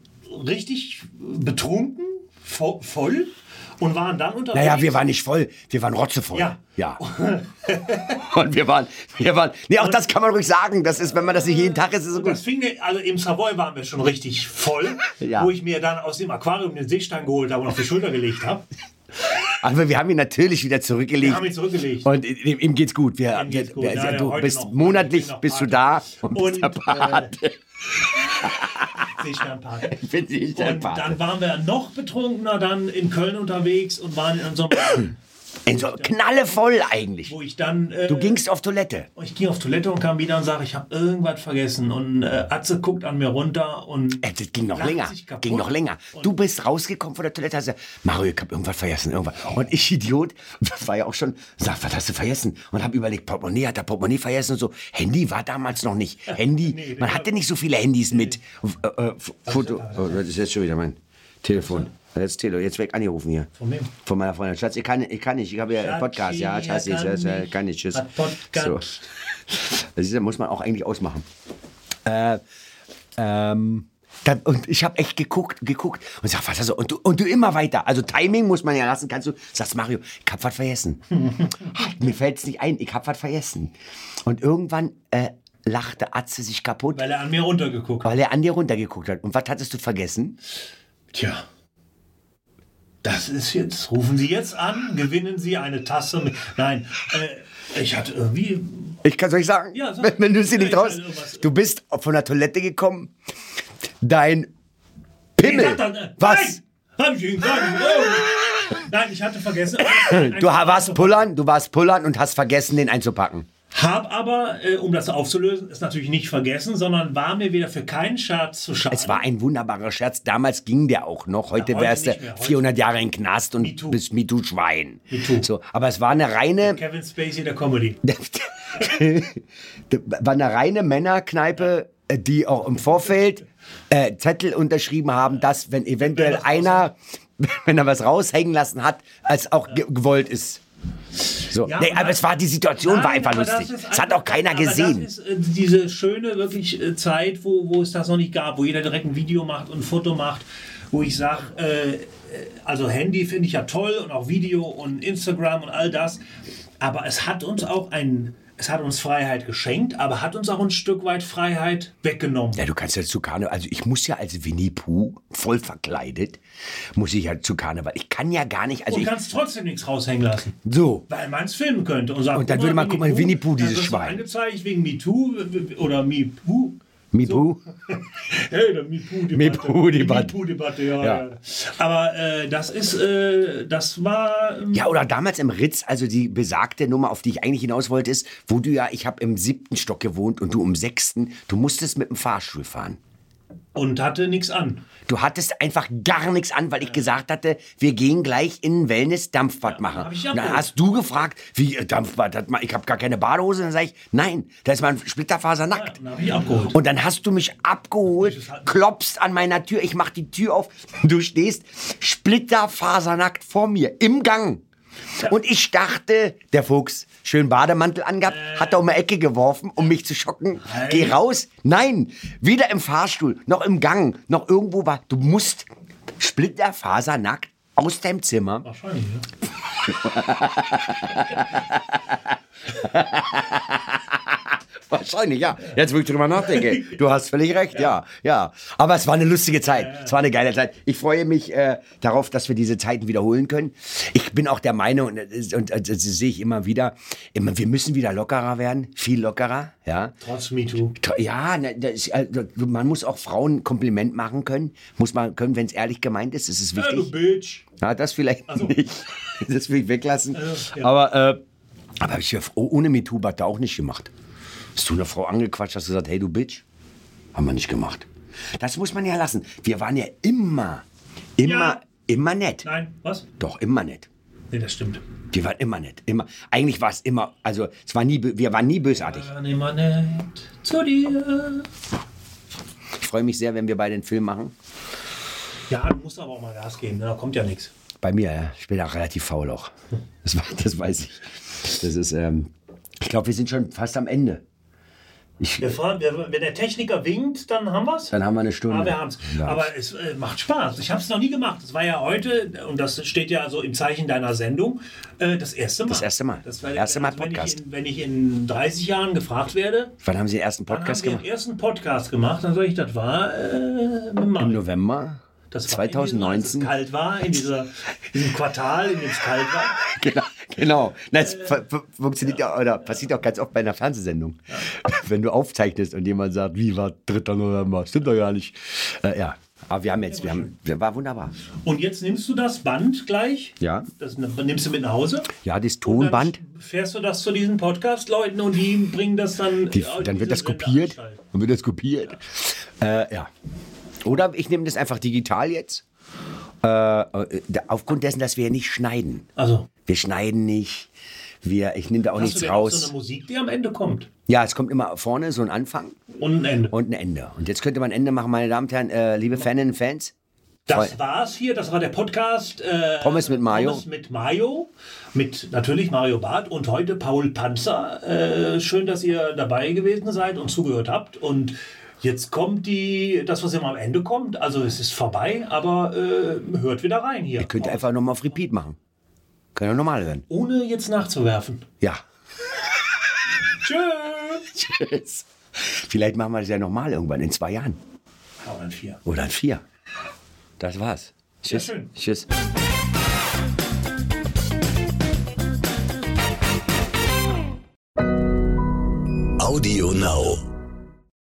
richtig betrunken, vo voll. Und waren dann unterwegs. Naja, wir waren nicht voll, wir waren rotzevoll. Ja. Ja. Und wir waren, wir waren, nee, auch das kann man ruhig sagen. Das ist, wenn man das nicht jeden Tag ist, ist es so Und das gut. fing, also im Savoy waren wir schon richtig voll, Ja. wo ich mir dann aus dem Aquarium den Seestein geholt habe und auf die Schulter gelegt habe. Aber wir haben ihn natürlich wieder zurückgelegt. Wir haben ihn zurückgelegt. Und ihm, geht's gut. Wir, Ihm geht's gut. wir, Ja, ja, du bist noch. monatlich bist du da und, bist Und, der Pate. Seesternpark. Ich bin nicht der Und dann waren wir noch betrunkener dann in Köln unterwegs und waren in so Ey, so knallevoll eigentlich. wo ich dann. Äh, Du gingst auf Toilette. ich ging auf Toilette und kam wieder und sage, ich habe irgendwas vergessen. Und äh, Atze guckt an mir runter und. Ey, das ging noch länger. Ging noch länger. Du bist rausgekommen von der Toilette, hast gesagt, Mario, ich hab irgendwas vergessen, irgendwas. Und ich, Idiot, war ja auch schon, sag, was hast du vergessen? Und hab überlegt, Portemonnaie, hat er Portemonnaie vergessen und so. Handy war damals noch nicht. Handy, nee, man hatte nicht so viele Handys mit. Äh, äh, Foto. Oh, das ist jetzt schon wieder mein Telefon. Jetzt Telo, jetzt weg angerufen hier. Von wem? Von meiner Freundin. Schatz, ich kann, ich kann nicht, ich habe ja einen Podcast, ja, Schatz, ich kann kann, nicht. kann nicht, tschüss. So. Das ist, muss man auch eigentlich ausmachen. Äh, ähm, dann, und ich habe echt geguckt, geguckt und sag, was also und du und du immer weiter. Also Timing muss man ja lassen, kannst du. Sagst Mario, ich hab was vergessen. Mir fällt's nicht ein, ich hab was vergessen. Und irgendwann äh, lachte Atze sich kaputt, Weil er an mir runtergeguckt hat. weil er an dir runtergeguckt hat. Und was hattest du vergessen? Tja. Das ist jetzt. Rufen Sie jetzt an, gewinnen Sie eine Tasse mit. Nein, äh, ich hatte irgendwie. Ich kann es euch sagen, Ja, sag. wenn, wenn du Ja, nicht irgendwas. Du bist von der Toilette gekommen, dein Pimmel. Dann, äh, Was? Nein, hab ich Ihnen gesagt. Nein, ich hatte vergessen. Du warst pullern, du warst pullern und hast vergessen, den einzupacken. Hab aber, äh, um das aufzulösen, es natürlich nicht vergessen, sondern war mir wieder für keinen Scherz zu schade. Es war ein wunderbarer Scherz. Damals ging der auch noch. Heute Ja, heute wärst du nicht mehr. Heute- 400 Jahre in Knast und MeToo. bist MeToo-Schwein. MeToo. So, aber es war eine reine, Kevin Spacey der Comedy. war eine reine Männerkneipe, äh, die auch im Vorfeld äh, Zettel unterschrieben haben, dass wenn eventuell einer, wenn er was raushängen lassen hat, als auch ge gewollt ist. So. Ja, nee, aber es war die Situation war Nein, einfach aber das lustig. ist Es hat einfach- auch keiner gesehen. Das ist äh, diese schöne wirklich äh, Zeit, wo, wo es das noch nicht gab, wo jeder direkt ein Video macht und ein Foto macht, wo ich sage, äh, äh, also Handy finde ich ja toll und auch Video und Instagram und all das, aber es hat uns auch ein, es hat uns Freiheit geschenkt, aber hat uns auch ein Stück weit Freiheit weggenommen. Ja, du kannst ja zu Karneval, also ich muss ja als Winnie Pooh, voll verkleidet, muss ich ja zu Karneval. Ich kann ja gar nicht, also Und ich, kannst trotzdem nichts raushängen lassen. so. Weil man es filmen könnte. Und, sagen, Und dann würde man, guck mal, Winnie Pooh, dieses Schwein. angezeigt wegen MeToo oder MePoo. Mi Pooh? Hey, der. MePoo-Debatte. Die MePoo-Debatte, ja, Ja. ja. Aber äh, das ist, äh, das war. ähm, Ja, oder damals im Ritz, also die besagte Nummer, auf die ich eigentlich hinaus wollte, ist, wo du ja, ich habe im siebten Stock gewohnt und du im sechsten, du musstest mit dem Fahrstuhl fahren. Und hatte nichts an. Du hattest einfach gar nichts an, weil ich gesagt hatte, wir gehen gleich in ein Wellness-Dampfbad machen. hab ich Und dann hast du gefragt, wie äh, Dampfbad, hat man, ich habe gar keine Badehose. Dann sage ich, nein, da ist mein Splitterfaser nackt. Dann habe ich abgeholt. Und dann hast du mich abgeholt, klopfst an meiner Tür, ich mach die Tür auf, du stehst splitterfasernackt vor mir im Gang. Und ich dachte, der Fuchs, schön Bademantel angehabt, hat da um die Ecke geworfen, um mich zu schocken. Geh raus. Nein, weder im Fahrstuhl, noch im Gang, noch irgendwo war. Du musst splitterfasernackt aus deinem Zimmer. Wahrscheinlich, ja. Wahrscheinlich, ja. Jetzt, wo ich drüber nachdenke. Du hast völlig recht, ja. ja. Aber es war eine lustige Zeit. Es war eine geile Zeit. Ich freue mich äh, darauf, dass wir diese Zeiten wiederholen können. Ich bin auch der Meinung, und, äh, und, und das sehe ich immer wieder, immer, wir müssen wieder lockerer werden. Viel lockerer, ja. Trotz MeToo. To- Ja, ne, ist, also, man muss auch Frauen ein Kompliment machen können. Muss man können, wenn es ehrlich gemeint ist. Das ist du wichtig. Bitch. Ja, das vielleicht so. nicht. Das will ich weglassen. Also, ja. Aber, äh, aber ich ja oh- ohne MeToo hat da auch nicht gemacht. Hast du eine Frau angequatscht, hast du gesagt, hey du Bitch? Haben wir nicht gemacht. Das muss man ja lassen. Wir waren ja immer, immer, Ja. immer nett. Nein, was? Doch, immer nett. Nee, das stimmt. Wir waren immer nett. Immer. Eigentlich war es immer, also es war nie, wir waren nie bösartig. Dann immer nett zu dir. Ich freue mich sehr, wenn wir beide einen Film machen. Ja, du musst aber auch mal Gas geben, ne? da kommt ja nichts. Bei mir, ja. Ich bin auch relativ faul auch. Das, war- das weiß ich. Das ist, ähm, ich glaube, wir sind schon fast am Ende. Ich, Wir fahren, wir, wenn der Techniker winkt, dann haben wir es. dann haben wir eine Stunde. Aber wir haben es. Ja. Aber es äh, macht Spaß. Ich habe es noch nie gemacht. Es war ja heute, und das steht ja so im Zeichen deiner Sendung, äh, das erste Mal. Das erste Mal. Das war, Erste Mal also wenn Podcast. Ich in, wenn ich in 30 Jahren gefragt werde, Wann haben Sie den ersten Podcast gemacht? den ersten Podcast gemacht, dann sage ich, das war äh, im November Das war in diesem, als 2019. es kalt war, in dieser, diesem Quartal, in dem es kalt war. Genau, genau. Fu- fu- funktioniert ja oder passiert auch ganz oft bei einer Fernsehsendung. Wenn du aufzeichnest und jemand sagt, wie war 3. November? Stimmt doch gar nicht. Äh, ja, aber wir haben jetzt, wir haben, war wunderbar. Und jetzt nimmst du das Band gleich. Ja. Das nimmst du mit nach Hause. Ja, das Dann Tonband, fährst du das zu diesen Podcast-Leuten und die bringen das dann. die, äh, dann wird das kopiert. Dann wird das kopiert. Äh, ja. Oder ich nehme das einfach digital jetzt. Äh, äh, aufgrund dessen, dass wir ja nicht schneiden. Also, Wir schneiden nicht. Wir, ich nehme da auch hast du nichts denn auch raus. so eine Musik, die am Ende kommt? Ja, es kommt immer vorne so ein Anfang Und ein Ende. und ein Ende. Und jetzt könnte man ein Ende machen, meine Damen und Herren, äh, liebe Faninnen und Fans. Das Voll. war's hier, das war der Podcast. Äh, Pommes mit Mayo. Pommes mit Mayo. Mit natürlich Mario Barth und heute Paul Panzer. Äh, schön, dass ihr dabei gewesen seid und zugehört habt. Und jetzt kommt die, das, was immer am Ende kommt. Also es ist vorbei, aber äh, hört wieder rein hier. Könnt ihr einfach nochmal auf Repeat machen. Können wir normal hören. Ohne jetzt nachzuwerfen. Ja. Tschüss. Tschüss. Vielleicht machen wir das ja nochmal irgendwann in zwei Jahren. Oder in vier. Oder in vier. Das war's. Tschüss. Sehr schön. Tschüss. Audio Now.